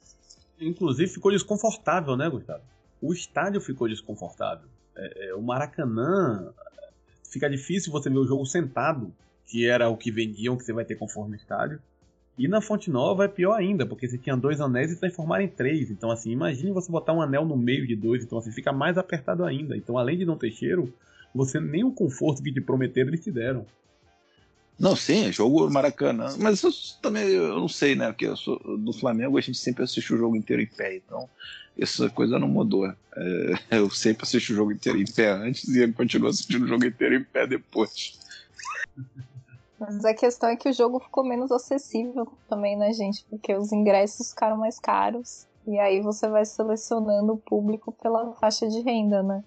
Inclusive ficou desconfortável, né, Gustavo? O estádio ficou desconfortável. É, é, o Maracanã fica difícil você ver o jogo sentado, que era o que vendiam, que você vai ter conforme o estádio. E na Fonte Nova é pior ainda, porque você tinha dois anéis e transformaram em três. Então, assim, imagine você botar um anel no meio de dois, então assim, fica mais apertado ainda. Então, além de não ter cheiro, você nem o conforto que te prometeram eles te deram. Não, sim, é jogo Maracanã. Mas eu também eu não sei, né? Porque eu sou do Flamengo, a gente sempre assiste o jogo inteiro em pé, então essa coisa não mudou. É, eu sempre assisto o jogo inteiro em pé antes e continuo assistindo o jogo inteiro em pé depois. Mas a questão é que o jogo ficou menos acessível também, né, gente? Porque os ingressos ficaram mais caros. E aí você vai selecionando o público pela faixa de renda, né?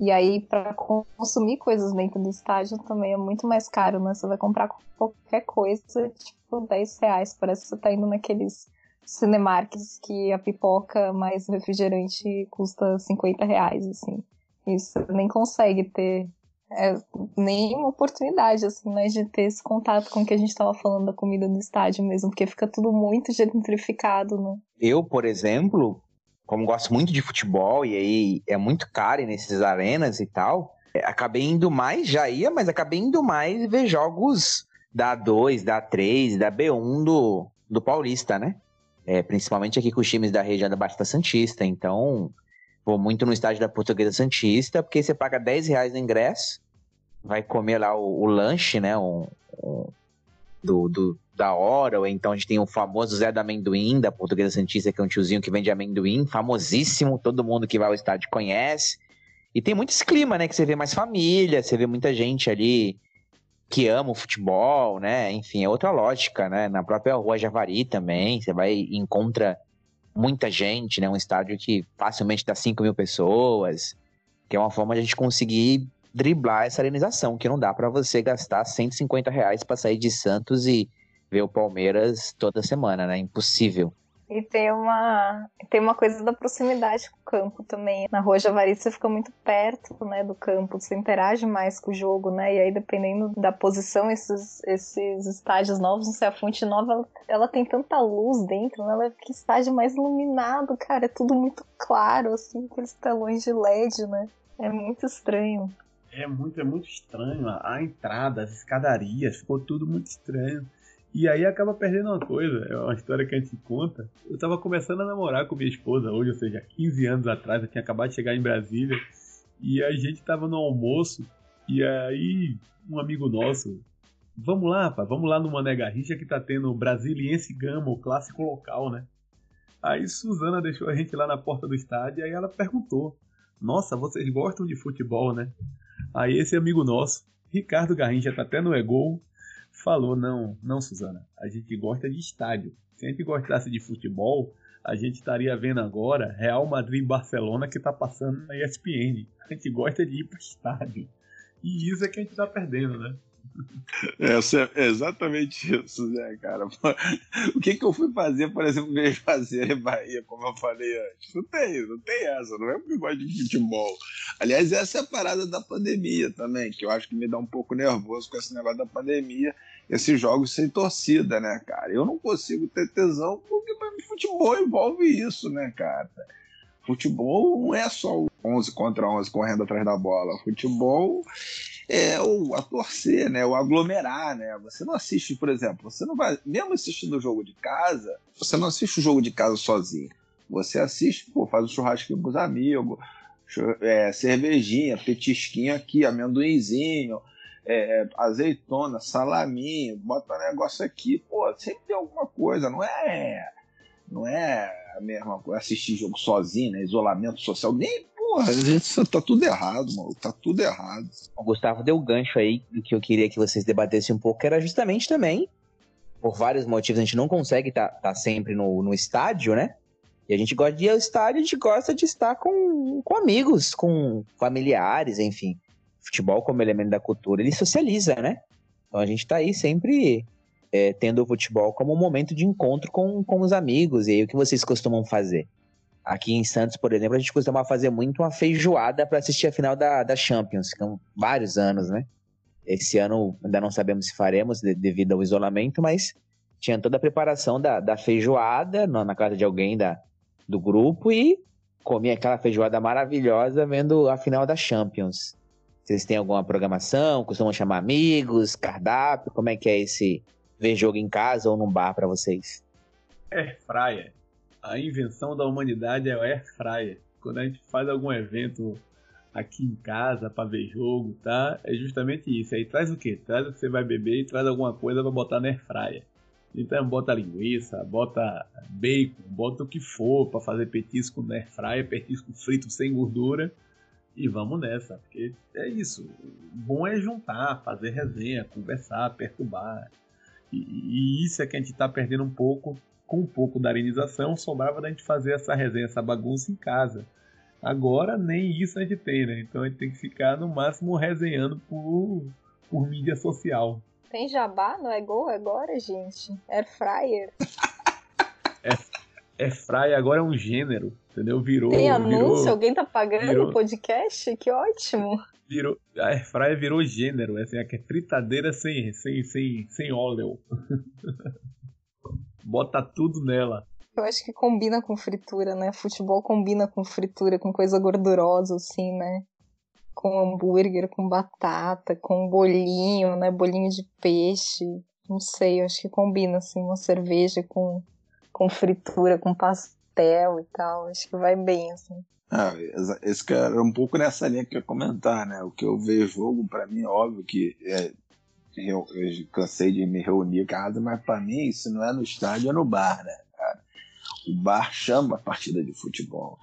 E aí, para consumir coisas dentro do estádio também é muito mais caro, né? Você vai comprar qualquer coisa, tipo, 10 reais. Parece que você tá indo naqueles Cinemarks que a pipoca mais refrigerante custa 50 reais, assim. Você nem consegue ter é, nem oportunidade, assim, né, de ter esse contato com o que a gente estava falando da comida do estádio mesmo, porque fica tudo muito gentrificado, né? Eu, por exemplo, como gosto muito de futebol e aí é muito caro nesses arenas e tal, é, acabei indo mais, já ia, mas acabei indo mais ver jogos da A2, da A3, da B1 do, do Paulista, né? É, principalmente aqui com os times da região da Baixada Santista. Então, vou muito no estádio da Portuguesa Santista, porque você paga 10 reais no ingresso, vai comer lá o, o lanche, né? Um, um, do, do, da hora, ou então a gente tem o famoso Zé do Amendoim, da Portuguesa Santista, que é um tiozinho que vende amendoim, famosíssimo, todo mundo que vai ao estádio conhece. E tem muito esse clima, né? Que você vê mais família, você vê muita gente ali que ama o futebol, né? Enfim, é outra lógica, né? Na própria Rua Javari também, você vai e encontra muita gente, né? Um estádio que facilmente dá 5 mil pessoas, que é uma forma de a gente conseguir driblar essa arenização, que não dá para você gastar 150 reais para sair de Santos e ver o Palmeiras toda semana, né? Impossível. E tem uma, tem uma coisa da proximidade com o campo também. Na Rua Javari você fica muito perto, né, do campo, você interage mais com o jogo, né? E aí dependendo da posição, esses, esses estádios novos, não sei, a Fonte Nova, ela, tem tanta luz dentro, né? Ela é que estádio mais iluminado, cara, é tudo muito claro, assim, aqueles telões de LED, né? É muito estranho. É muito, é muito estranho. A entrada, as escadarias, ficou tudo muito estranho. E aí acaba perdendo uma coisa, é uma história que a gente conta. Eu tava começando a namorar com minha esposa hoje, ou seja, 15 anos atrás, eu tinha acabado de chegar em Brasília, e a gente tava no almoço, e aí um amigo nosso, vamos lá, rapaz, vamos lá no Mané Garrincha que tá tendo Brasiliense Gama, o clássico local, né? Aí Suzana deixou a gente lá na porta do estádio, aí ela perguntou, nossa, vocês gostam de futebol, né? Aí esse amigo nosso, Ricardo Garrincha, tá até no Egol, falou: não, não, Suzana, a gente gosta de estádio. Se a gente gostasse de futebol, a gente estaria vendo agora Real Madrid e Barcelona que está passando na ESPN. A gente gosta de ir para estádio. E isso é que a gente está perdendo, né? É, é exatamente isso, né, cara? O que, que eu fui fazer, por exemplo, veio fazer em Bahia, como eu falei antes? Não tem, não tem essa, não é porque eu gosto de futebol. Aliás, essa é a parada da pandemia também, que eu acho que me dá um pouco nervoso com esse negócio da pandemia, esses jogos sem torcida, né, cara? Eu não consigo ter tesão porque futebol envolve isso, né, cara? Futebol não é só 11 contra 11 correndo atrás da bola. Futebol é o a torcer, né? O aglomerar, né? Você não assiste, por exemplo, você não vai, mesmo assistindo o jogo de casa, você não assiste o jogo de casa sozinho. Você assiste, pô, faz um churrasquinho com os amigos, é, cervejinha, petisquinho aqui, amendoinzinho, é, azeitona, salaminho, bota um negócio aqui, pô, sempre tem alguma coisa, não é não é a mesma coisa assistir jogo sozinho, né? Isolamento social, nem porra, isso tá tudo errado, mano. Tá tudo errado. O Gustavo deu gancho aí do que eu queria que vocês debatessem um pouco, que era justamente também, por vários motivos, a gente não consegue estar tá, tá sempre no, no estádio, né? E a gente gosta de ir ao estádio, a gente gosta de estar com, com amigos, com familiares, enfim. Futebol, como elemento da cultura, ele socializa, né? Então a gente tá aí sempre é, tendo o futebol como um momento de encontro com, com os amigos. E aí o que vocês costumam fazer? Aqui em Santos, por exemplo, a gente costuma fazer muito uma feijoada para assistir a final da, da Champions, que são vários anos, né? Esse ano ainda não sabemos se faremos de, devido ao isolamento, mas tinha toda a preparação da, da feijoada na, na casa de alguém da, do grupo e comia aquela feijoada maravilhosa vendo a final da Champions. Vocês têm alguma programação? Costumam chamar amigos, cardápio? Como é que é esse ver jogo em casa ou num bar para vocês? Air fryer a invenção da humanidade é o air fryer. Quando a gente faz algum evento aqui em casa para ver jogo, tá? É justamente isso. Aí traz o que? Traz o que você vai beber e traz alguma coisa para botar na air fryer. Então bota linguiça, bota bacon, bota o que for para fazer petisco na air fryer, petisco frito sem gordura e vamos nessa, porque é isso. O bom é juntar, fazer resenha, conversar, perturbar. E, e isso é que a gente está perdendo um pouco com um pouco da arenização, sobrava da gente fazer essa resenha, essa bagunça em casa. Agora nem isso a gente tem, né? Então a gente tem que ficar no máximo resenhando por, por mídia social. Tem jabá não é gol agora, gente? Air fryer. é, fryer agora é um gênero, entendeu? Virou. Tem anúncio? Virou, Alguém tá pagando o podcast? Que ótimo. Virou, a air fryer virou gênero, assim, é fritadeira sem, sem, sem, sem óleo. Bota tudo nela. Eu acho que combina com fritura, né? Futebol combina com fritura, com coisa gordurosa, assim, né? Com hambúrguer, com batata, com bolinho, né? Bolinho de peixe. Não sei, eu acho que combina, assim, uma cerveja com, com fritura, com pastel e tal. Acho que vai bem, assim. Ah, esse cara é um pouco nessa linha que eu ia comentar, né? O que eu vejo jogo, para mim, óbvio que é, eu, eu cansei de me reunir em casa, mas para mim isso não é no estádio, é no bar, né, cara? O bar chama a partida de futebol.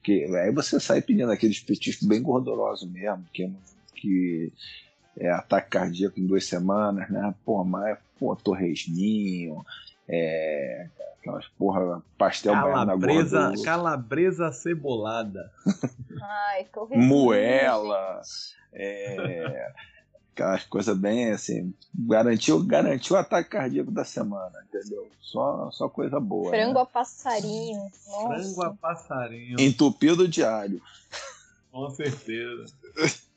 Que, aí você sai pedindo aqueles petiscos bem gordurosos mesmo, que, que é ataque cardíaco em duas semanas, né? Pô, mas, pô, torresminho, é, aquelas porra, pastel calabresa, calabresa cebolada. Ai, Moela, é, Aquelas coisas bem assim. Garantiu, garantiu o ataque cardíaco da semana, entendeu? Só, só coisa boa. Frango né? a passarinho. Nossa. Frango a passarinho. Entupido diário. Com certeza.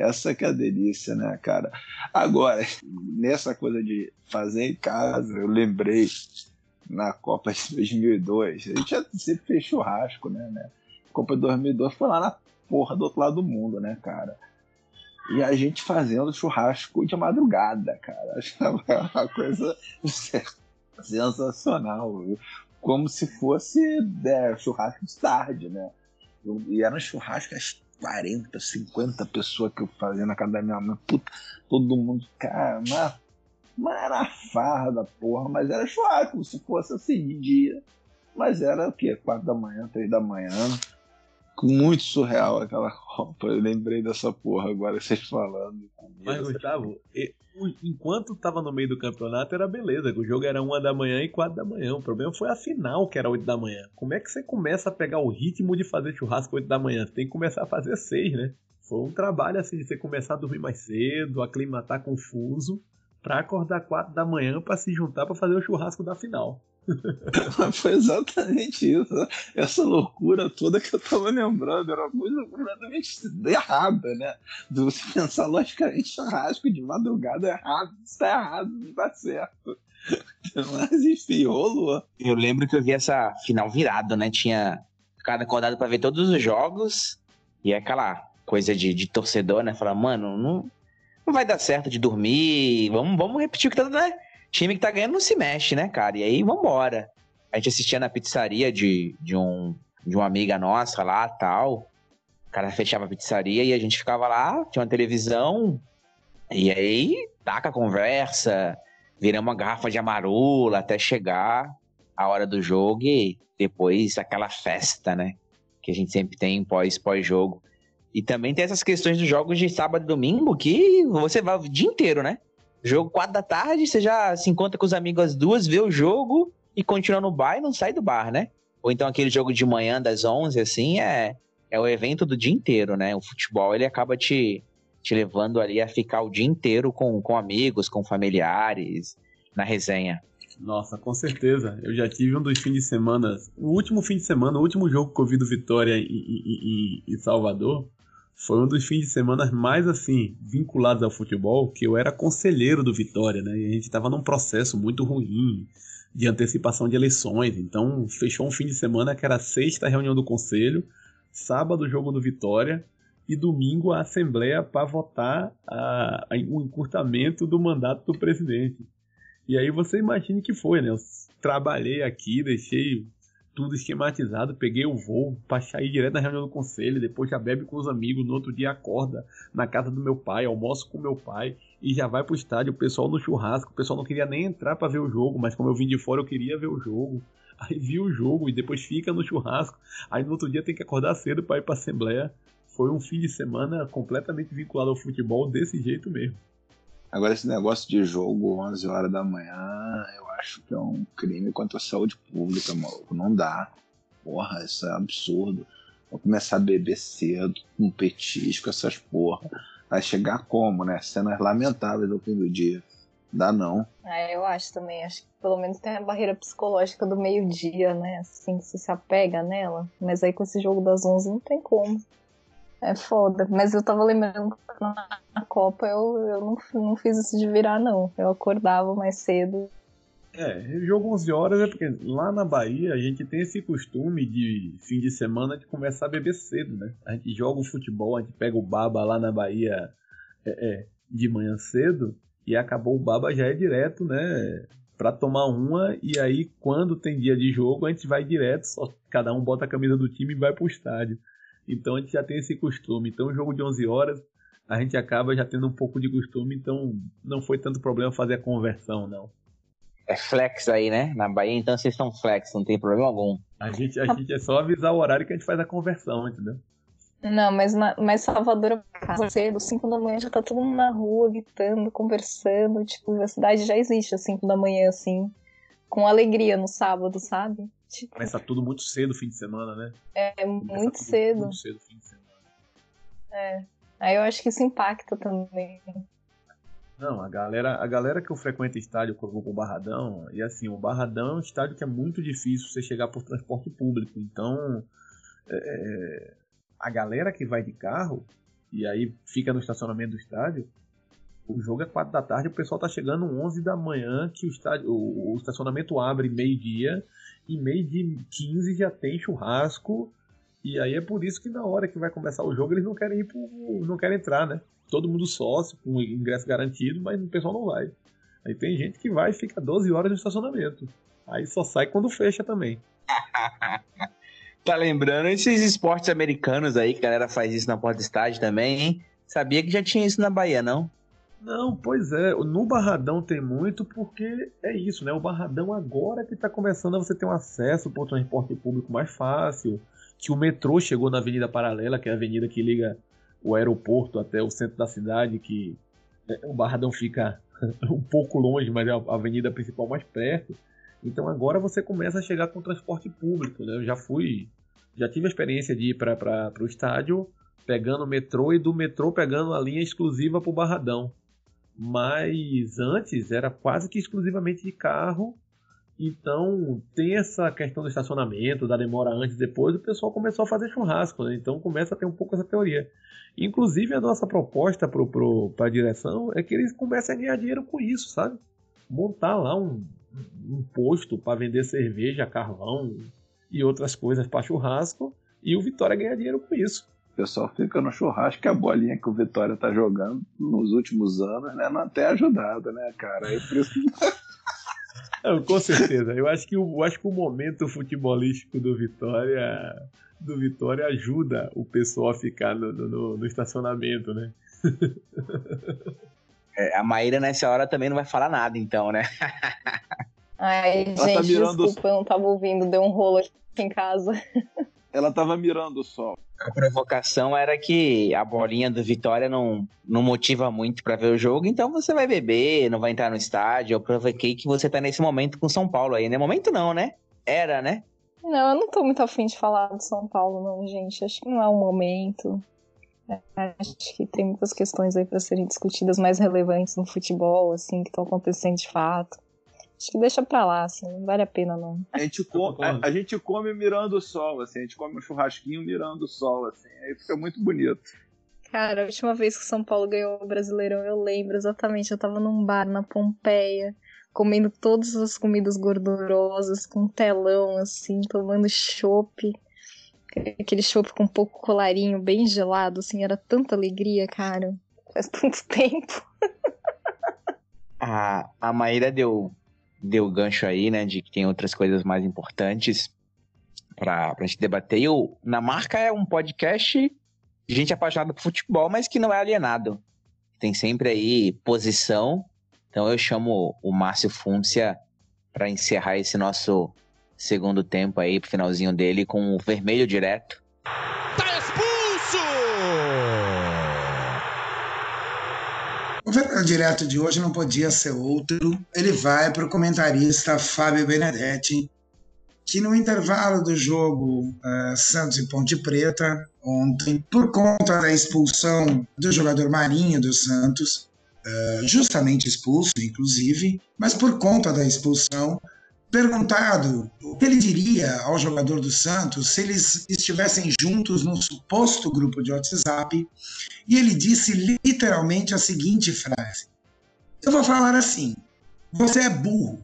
Essa que é a delícia, né, cara? Agora, nessa coisa de fazer em casa, eu lembrei na Copa de 2002, a gente já sempre fez churrasco, né, né? Copa de 2002 foi lá na porra do outro lado do mundo, né, cara? E a gente fazendo churrasco de madrugada, cara. Achava uma coisa sensacional, viu? Como se fosse é, churrasco de tarde, né? E era um churrasco às 40, 50 pessoas que eu fazia na casa da minha mãe. Puta, todo mundo, cara, uma, uma era farra da porra, mas era churrasco, se fosse assim, de dia. Mas era o quê? 4 da manhã, 3 da manhã. Muito surreal aquela Copa. Eu lembrei dessa porra agora, vocês falando. Mas, Gustavo, e- enquanto tava no meio do campeonato era beleza, o jogo era uma da manhã e quatro da manhã. O problema foi a final, que era 8 da manhã. Como é que você começa a pegar o ritmo de fazer churrasco 8 da manhã? Você tem que começar a fazer 6, né? Foi um trabalho assim de você começar a dormir mais cedo, aclimatar confuso, pra acordar 4 da manhã pra se juntar pra fazer o churrasco da final. Foi exatamente isso. Essa loucura toda que eu tava lembrando. Era uma coisa completamente errada, né? De você pensar logicamente churrasco de madrugada é errado. Isso tá errado, não tá certo. Mas enfim, rolou. Eu lembro que eu vi essa final virado, né? Tinha ficado acordado pra ver todos os jogos. E é aquela coisa de, de torcedor, né? Falar, mano, não, não vai dar certo de dormir. Vamos, vamos repetir o que tá né? Time que tá ganhando não se mexe, né, cara? E aí, vambora. A gente assistia na pizzaria de, de, um, de uma amiga nossa lá tal. O cara fechava a pizzaria e a gente ficava lá, tinha uma televisão. E aí, taca a conversa, viramos uma garrafa de amarula até chegar a hora do jogo e depois aquela festa, né? Que a gente sempre tem pós, pós-jogo. E também tem essas questões dos jogos de sábado e domingo que você vai o dia inteiro, né? Jogo 4 da tarde, você já se encontra com os amigos às duas, vê o jogo e continua no bar e não sai do bar, né? Ou então aquele jogo de manhã das 11, assim, é, é o evento do dia inteiro, né? O futebol, ele acaba te, te levando ali a ficar o dia inteiro com, com amigos, com familiares, na resenha. Nossa, com certeza. Eu já tive um dos fins de semana. O último fim de semana, o último jogo que eu vi do Vitória em- em- em Salvador, foi um dos fins de semana mais assim, vinculados ao futebol, que eu era conselheiro do Vitória, né? E a gente estava num processo muito ruim de antecipação de eleições. Então, fechou um fim de semana que era sexta reunião do conselho, sábado jogo do Vitória e domingo a assembleia para votar a- a- o encurtamento do mandato do presidente. E aí você imagine que foi, né? Eu trabalhei aqui, deixei tudo esquematizado, peguei o voo pra sair direto na reunião do conselho, depois já bebe com os amigos, no outro dia acorda na casa do meu pai, almoço com meu pai e já vai pro estádio, o pessoal no churrasco, o pessoal não queria nem entrar pra ver o jogo, mas como eu vim de fora eu queria ver o jogo. Aí vi o jogo e depois fica no churrasco. Aí no outro dia tem que acordar cedo pra ir pra assembleia. Foi um fim de semana completamente vinculado ao futebol desse jeito mesmo. Agora, esse negócio de jogo 11 horas da manhã, eu acho que é um crime contra a saúde pública, maluco. Não dá. Porra, isso é absurdo. Vou começar a beber cedo, com petisco, essas porra. Vai chegar como, né? Cenas lamentáveis no fim do dia. Dá não. É, eu acho também. Acho que pelo menos tem a barreira psicológica do meio-dia, né? Assim, você se apega nela. Mas aí com esse jogo das 11 não tem como. É foda. Mas eu tava lembrando na Copa eu, eu não, não fiz isso de virar, não. Eu acordava mais cedo. É, jogo 11 horas é porque lá na Bahia a gente tem esse costume de fim de semana de começar a beber cedo, né? A gente joga o futebol, a gente pega o baba lá na Bahia é, é, de manhã cedo e acabou o baba já é direto, né? Pra tomar uma e aí quando tem dia de jogo a gente vai direto, só cada um bota a camisa do time e vai pro estádio. Então a gente já tem esse costume. Então o jogo de 11 horas a gente acaba já tendo um pouco de costume, então não foi tanto problema fazer a conversão, não. É flex aí, né? Na Bahia, então vocês estão flex, não tem problema algum. A gente, a gente é só avisar o horário que a gente faz a conversão, entendeu? Não, mas, na, mas Salvador casa cedo, 5 da manhã já tá todo mundo na rua, gritando, conversando. Tipo, a cidade já existe às 5 da manhã, assim, com alegria no sábado, sabe? Tipo, Começa tudo muito cedo o fim de semana, né? é Começa muito tudo cedo. Muito cedo o fim de semana. É. Aí eu acho que isso impacta também. Não, a galera, a galera que eu frequento estádio, vou pro Barradão, e assim, o Barradão é um estádio que é muito difícil você chegar por transporte público. Então, é, a galera que vai de carro, e aí fica no estacionamento do estádio, o jogo é 4 da tarde, o pessoal tá chegando 11 da manhã, que o, estádio, o, o estacionamento abre meio-dia, e meio-dia 15 já tem churrasco, e aí é por isso que na hora que vai começar o jogo eles não querem ir pro, não querem entrar, né? Todo mundo sócio, com ingresso garantido, mas o pessoal não vai. Aí tem gente que vai e fica 12 horas no estacionamento. Aí só sai quando fecha também. tá lembrando esses esportes americanos aí, que a galera faz isso na porta do estádio também, hein? Sabia que já tinha isso na Bahia, não? Não, pois é. No Barradão tem muito porque é isso, né? O Barradão agora que tá começando a você ter um acesso para o transporte público mais fácil que o metrô chegou na Avenida Paralela, que é a avenida que liga o aeroporto até o centro da cidade, que é, o Barradão fica um pouco longe, mas é a avenida principal mais perto. Então agora você começa a chegar com transporte público, né? Eu já fui, já tive a experiência de ir para o estádio pegando o metrô e do metrô pegando a linha exclusiva para o Barradão. Mas antes era quase que exclusivamente de carro então, tem essa questão do estacionamento, da demora antes e depois, o pessoal começou a fazer churrasco, né? Então começa a ter um pouco essa teoria. Inclusive, a nossa proposta para pro, a direção é que eles comecem a ganhar dinheiro com isso, sabe? Montar lá um, um posto para vender cerveja, carvão e outras coisas para churrasco e o Vitória ganhar dinheiro com isso. O pessoal fica no churrasco que a bolinha que o Vitória tá jogando nos últimos anos, né? Não tem ajudado, né, cara? Aí por isso Não, com certeza. Eu acho que o, eu acho que o momento futebolístico do Vitória do Vitória ajuda o pessoal a ficar no, no, no estacionamento, né? É, a Maíra nessa hora também não vai falar nada, então, né? Ai, Ela tá gente, tá mirando... desculpa, eu não tava ouvindo, deu um rolo aqui em casa. Ela tava mirando o sol. A provocação era que a bolinha do Vitória não, não motiva muito para ver o jogo, então você vai beber, não vai entrar no estádio. Eu provoquei que você tá nesse momento com São Paulo aí, né? Momento não, né? Era, né? Não, eu não tô muito afim de falar do São Paulo, não, gente. Acho que não é o momento. É, acho que tem muitas questões aí para serem discutidas mais relevantes no futebol, assim, que estão acontecendo de fato. Acho que deixa pra lá, assim, não vale a pena não. A gente, come, a, a, gente come mirando o sol, assim, a gente come um churrasquinho mirando o sol, assim, aí fica muito bonito. Cara, a última vez que o São Paulo ganhou o Brasileirão, eu lembro exatamente, eu tava num bar na Pompeia, comendo todas as comidas gordurosas, com telão, assim, tomando chopp. Aquele chopp com um pouco colarinho, bem gelado, assim, era tanta alegria, cara. Faz tanto tempo. a, a Maíra deu deu gancho aí, né, de que tem outras coisas mais importantes para a gente debater. E o Na Marca é um podcast de gente apaixonada por futebol, mas que não é alienado. Tem sempre aí posição. Então eu chamo o Márcio Fúncia para encerrar esse nosso segundo tempo aí, pro finalzinho dele, com o vermelho direto. O vermelho direto de hoje não podia ser outro. Ele vai para o comentarista Fábio Benedetti, que no intervalo do jogo uh, Santos e Ponte Preta, ontem, por conta da expulsão do jogador Marinho do Santos, uh, justamente expulso, inclusive, mas por conta da expulsão, perguntado o que ele diria ao jogador do Santos se eles estivessem juntos num suposto grupo de WhatsApp, e ele disse literalmente a seguinte frase: Eu vou falar assim, você é burro,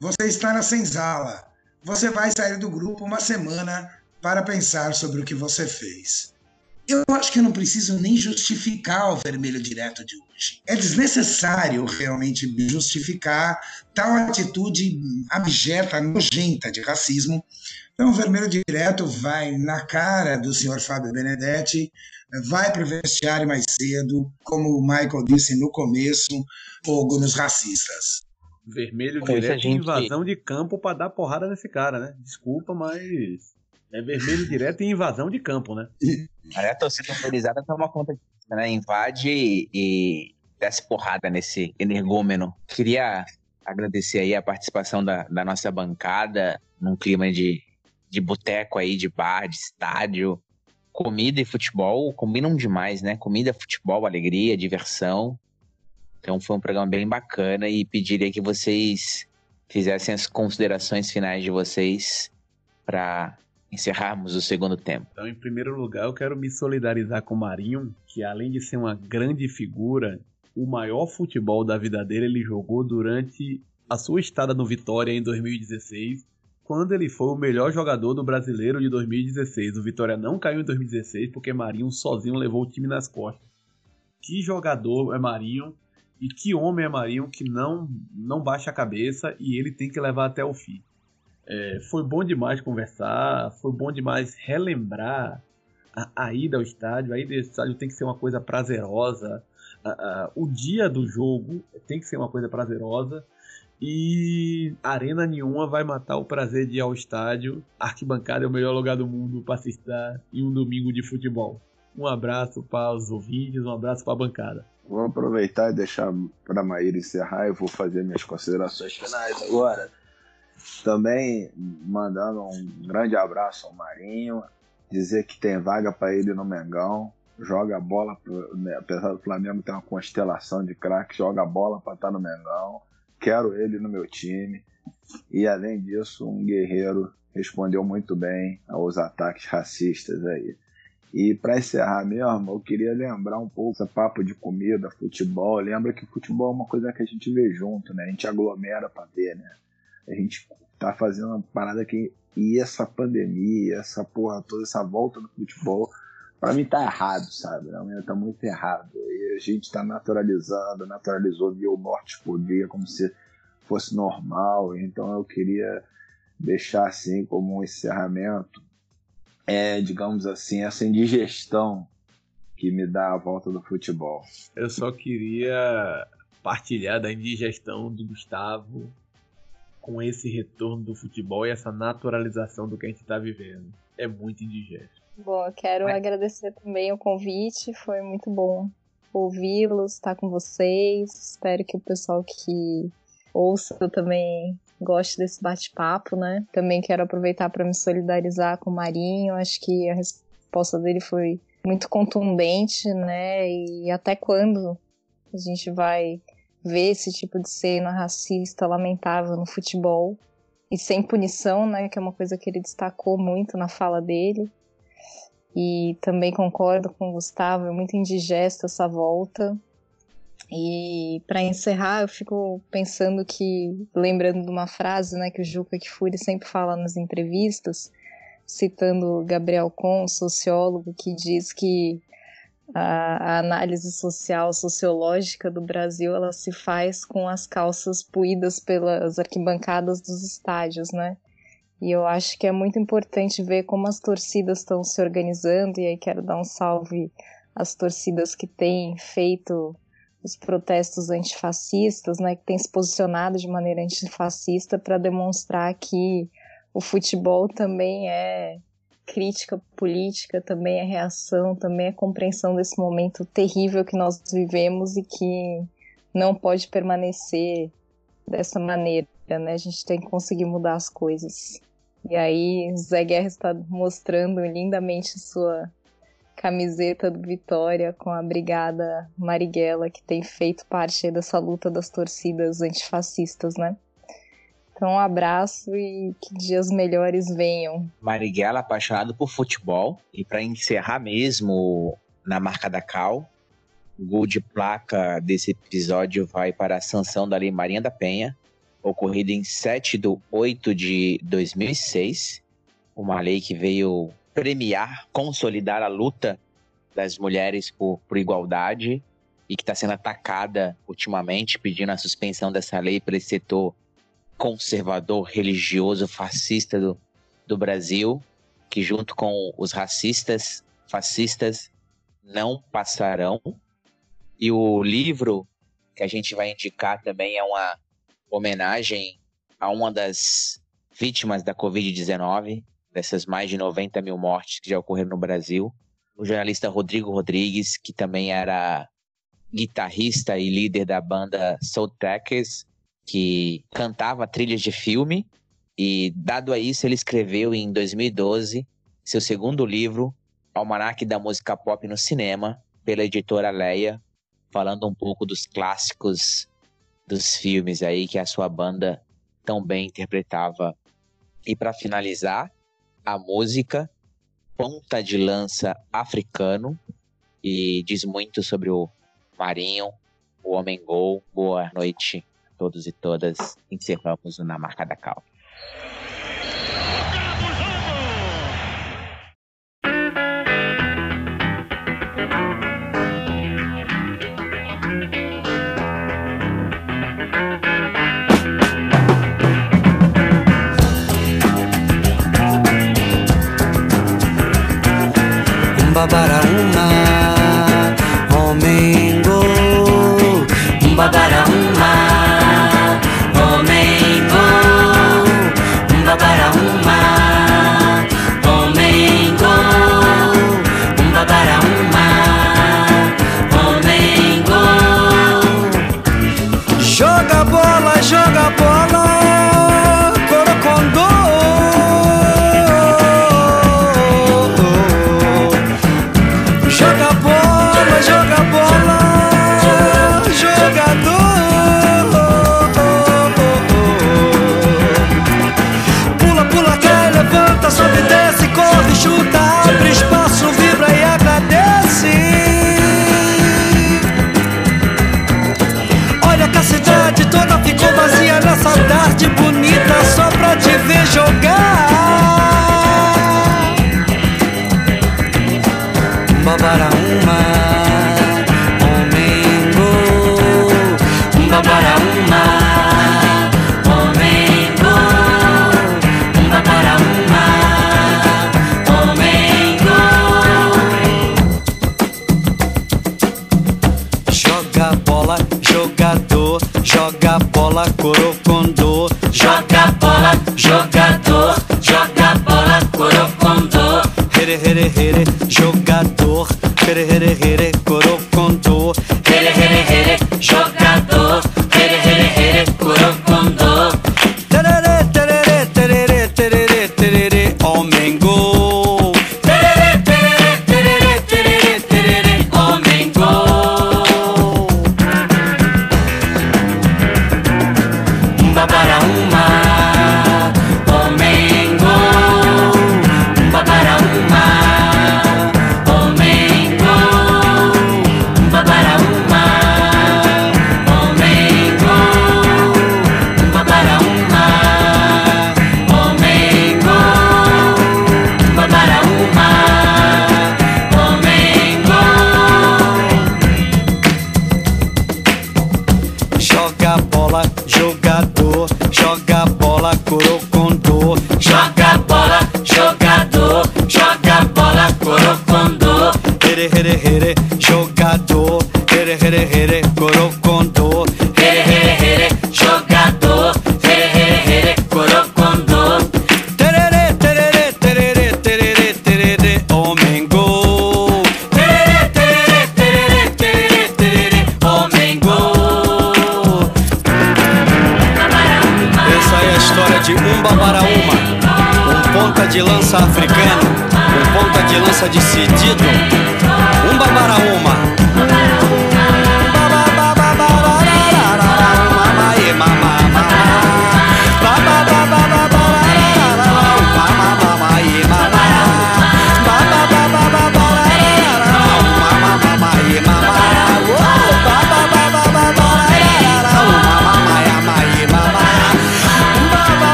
você está na senzala, você vai sair do grupo uma semana para pensar sobre o que você fez. Eu acho que eu não preciso nem justificar o vermelho direto de hoje. É desnecessário realmente justificar tal atitude abjeta, nojenta de racismo. Então, o vermelho direto vai na cara do senhor Fábio Benedetti, vai para o vestiário mais cedo, como o Michael disse no começo, fogo nos racistas. Vermelho direto gente... invasão de campo para dar porrada nesse cara, né? Desculpa, mas é vermelho direto e invasão de campo, né? a torcida autorizada toma conta disso, né? Invade e, desce porrada nesse energúmeno. Queria agradecer aí a participação da, da nossa bancada num clima de, de boteco aí, de bar, de estádio. Comida e futebol combinam demais, né? Comida, futebol, alegria, diversão. Então foi um programa bem bacana e pediria que vocês fizessem as considerações finais de vocês para encerrarmos o segundo tempo. Então, em primeiro lugar, eu quero me solidarizar com o Marinho, que além de ser uma grande figura, o maior futebol da vida dele ele jogou durante a sua estada no Vitória em 2016, quando ele foi o melhor jogador do brasileiro de 2016. O Vitória não caiu em 2016 porque Marinho sozinho levou o time nas costas. Que jogador é Marinho e que homem é Marinho que não, não baixa a cabeça e ele tem que levar até o fim. É, foi bom demais conversar, foi bom demais relembrar a, a, ida ao estádio. A ida ao estádio tem que ser uma coisa prazerosa. A, a, o dia do jogo tem que ser uma coisa prazerosa. E arena nenhuma vai matar o prazer de ir ao estádio. arquibancada é o melhor lugar do mundo para se estar em um domingo de futebol. Um abraço para os ouvintes, um abraço para a bancada. Vou aproveitar e deixar para Maíra encerrar. Eu vou fazer minhas considerações finais agora. Também mandando um grande abraço ao Marinho, dizer que tem vaga para ele no Mengão, joga a bola, né, apesar do Flamengo ter uma constelação de craques, joga a bola para estar tá no Mengão. Quero ele no meu time. E além disso, um guerreiro respondeu muito bem aos ataques racistas aí. E para encerrar mesmo, eu queria lembrar um pouco esse papo de comida, futebol. Lembra que futebol é uma coisa que a gente vê junto, né? A gente aglomera para ver, né? A gente tá fazendo uma parada que. E essa pandemia, essa porra toda, essa volta do futebol, para mim tá errado, sabe? Realmente tá muito errado. E a gente tá naturalizando, naturalizou mil mortes por dia como se fosse normal. Então eu queria deixar assim como um encerramento, é, digamos assim, essa indigestão que me dá a volta do futebol. Eu só queria partilhar da indigestão do Gustavo com esse retorno do futebol e essa naturalização do que a gente está vivendo. É muito indigesto. Bom, eu quero Mas... agradecer também o convite, foi muito bom ouvi-los, estar com vocês. Espero que o pessoal que ouça também goste desse bate-papo, né? Também quero aproveitar para me solidarizar com o Marinho. Acho que a resposta dele foi muito contundente, né? E até quando a gente vai ver esse tipo de cena racista lamentável no futebol e sem punição, né, que é uma coisa que ele destacou muito na fala dele. E também concordo com o Gustavo, é muito indigesta essa volta. E para encerrar, eu fico pensando que, lembrando de uma frase né, que o Juca Kfouri sempre fala nas entrevistas, citando Gabriel Con, sociólogo, que diz que a, a, análise social, sociológica do Brasil, ela se faz com as calças puídas pelas arquibancadas dos estádios, né? E eu acho que é muito importante ver como as torcidas estão se organizando, e aí quero dar um salve às torcidas que têm feito os protestos antifascistas, né, que têm se posicionado de maneira antifascista para demonstrar que o futebol também é crítica política, também é reação, também é compreensão desse momento terrível que nós vivemos e que não pode permanecer dessa maneira, né? A gente tem que conseguir mudar as coisas. E aí, Zé Guerra está mostrando lindamente sua camiseta do Vitória com a Brigada Marighella, que tem feito parte dessa luta das torcidas antifascistas, né? Então, um abraço e que dias melhores venham. Marighella, apaixonado por futebol. E para encerrar mesmo na marca da Cal, o gol de placa desse episódio vai para a sanção da Lei Marinha da Penha, ocorrida em 7 de 8 de 2006. Uma lei que veio premiar, consolidar a luta das mulheres por, por igualdade e que está sendo atacada ultimamente, pedindo a suspensão dessa lei para esse setor conservador, religioso, fascista do, do Brasil, que junto com os racistas, fascistas, não passarão. E o livro que a gente vai indicar também é uma homenagem a uma das vítimas da Covid-19, dessas mais de 90 mil mortes que já ocorreram no Brasil. O jornalista Rodrigo Rodrigues, que também era guitarrista e líder da banda Soul Trackers, que cantava trilhas de filme e, dado a isso, ele escreveu em 2012 seu segundo livro, Almanac da Música Pop no Cinema, pela editora Leia, falando um pouco dos clássicos dos filmes aí que a sua banda tão bem interpretava. E para finalizar, a música Ponta de Lança Africano e diz muito sobre o Marinho, o Homem Gol. Boa noite todos e todas. Encerramos Na Marca da Cal. Mbabarauma, Homengo,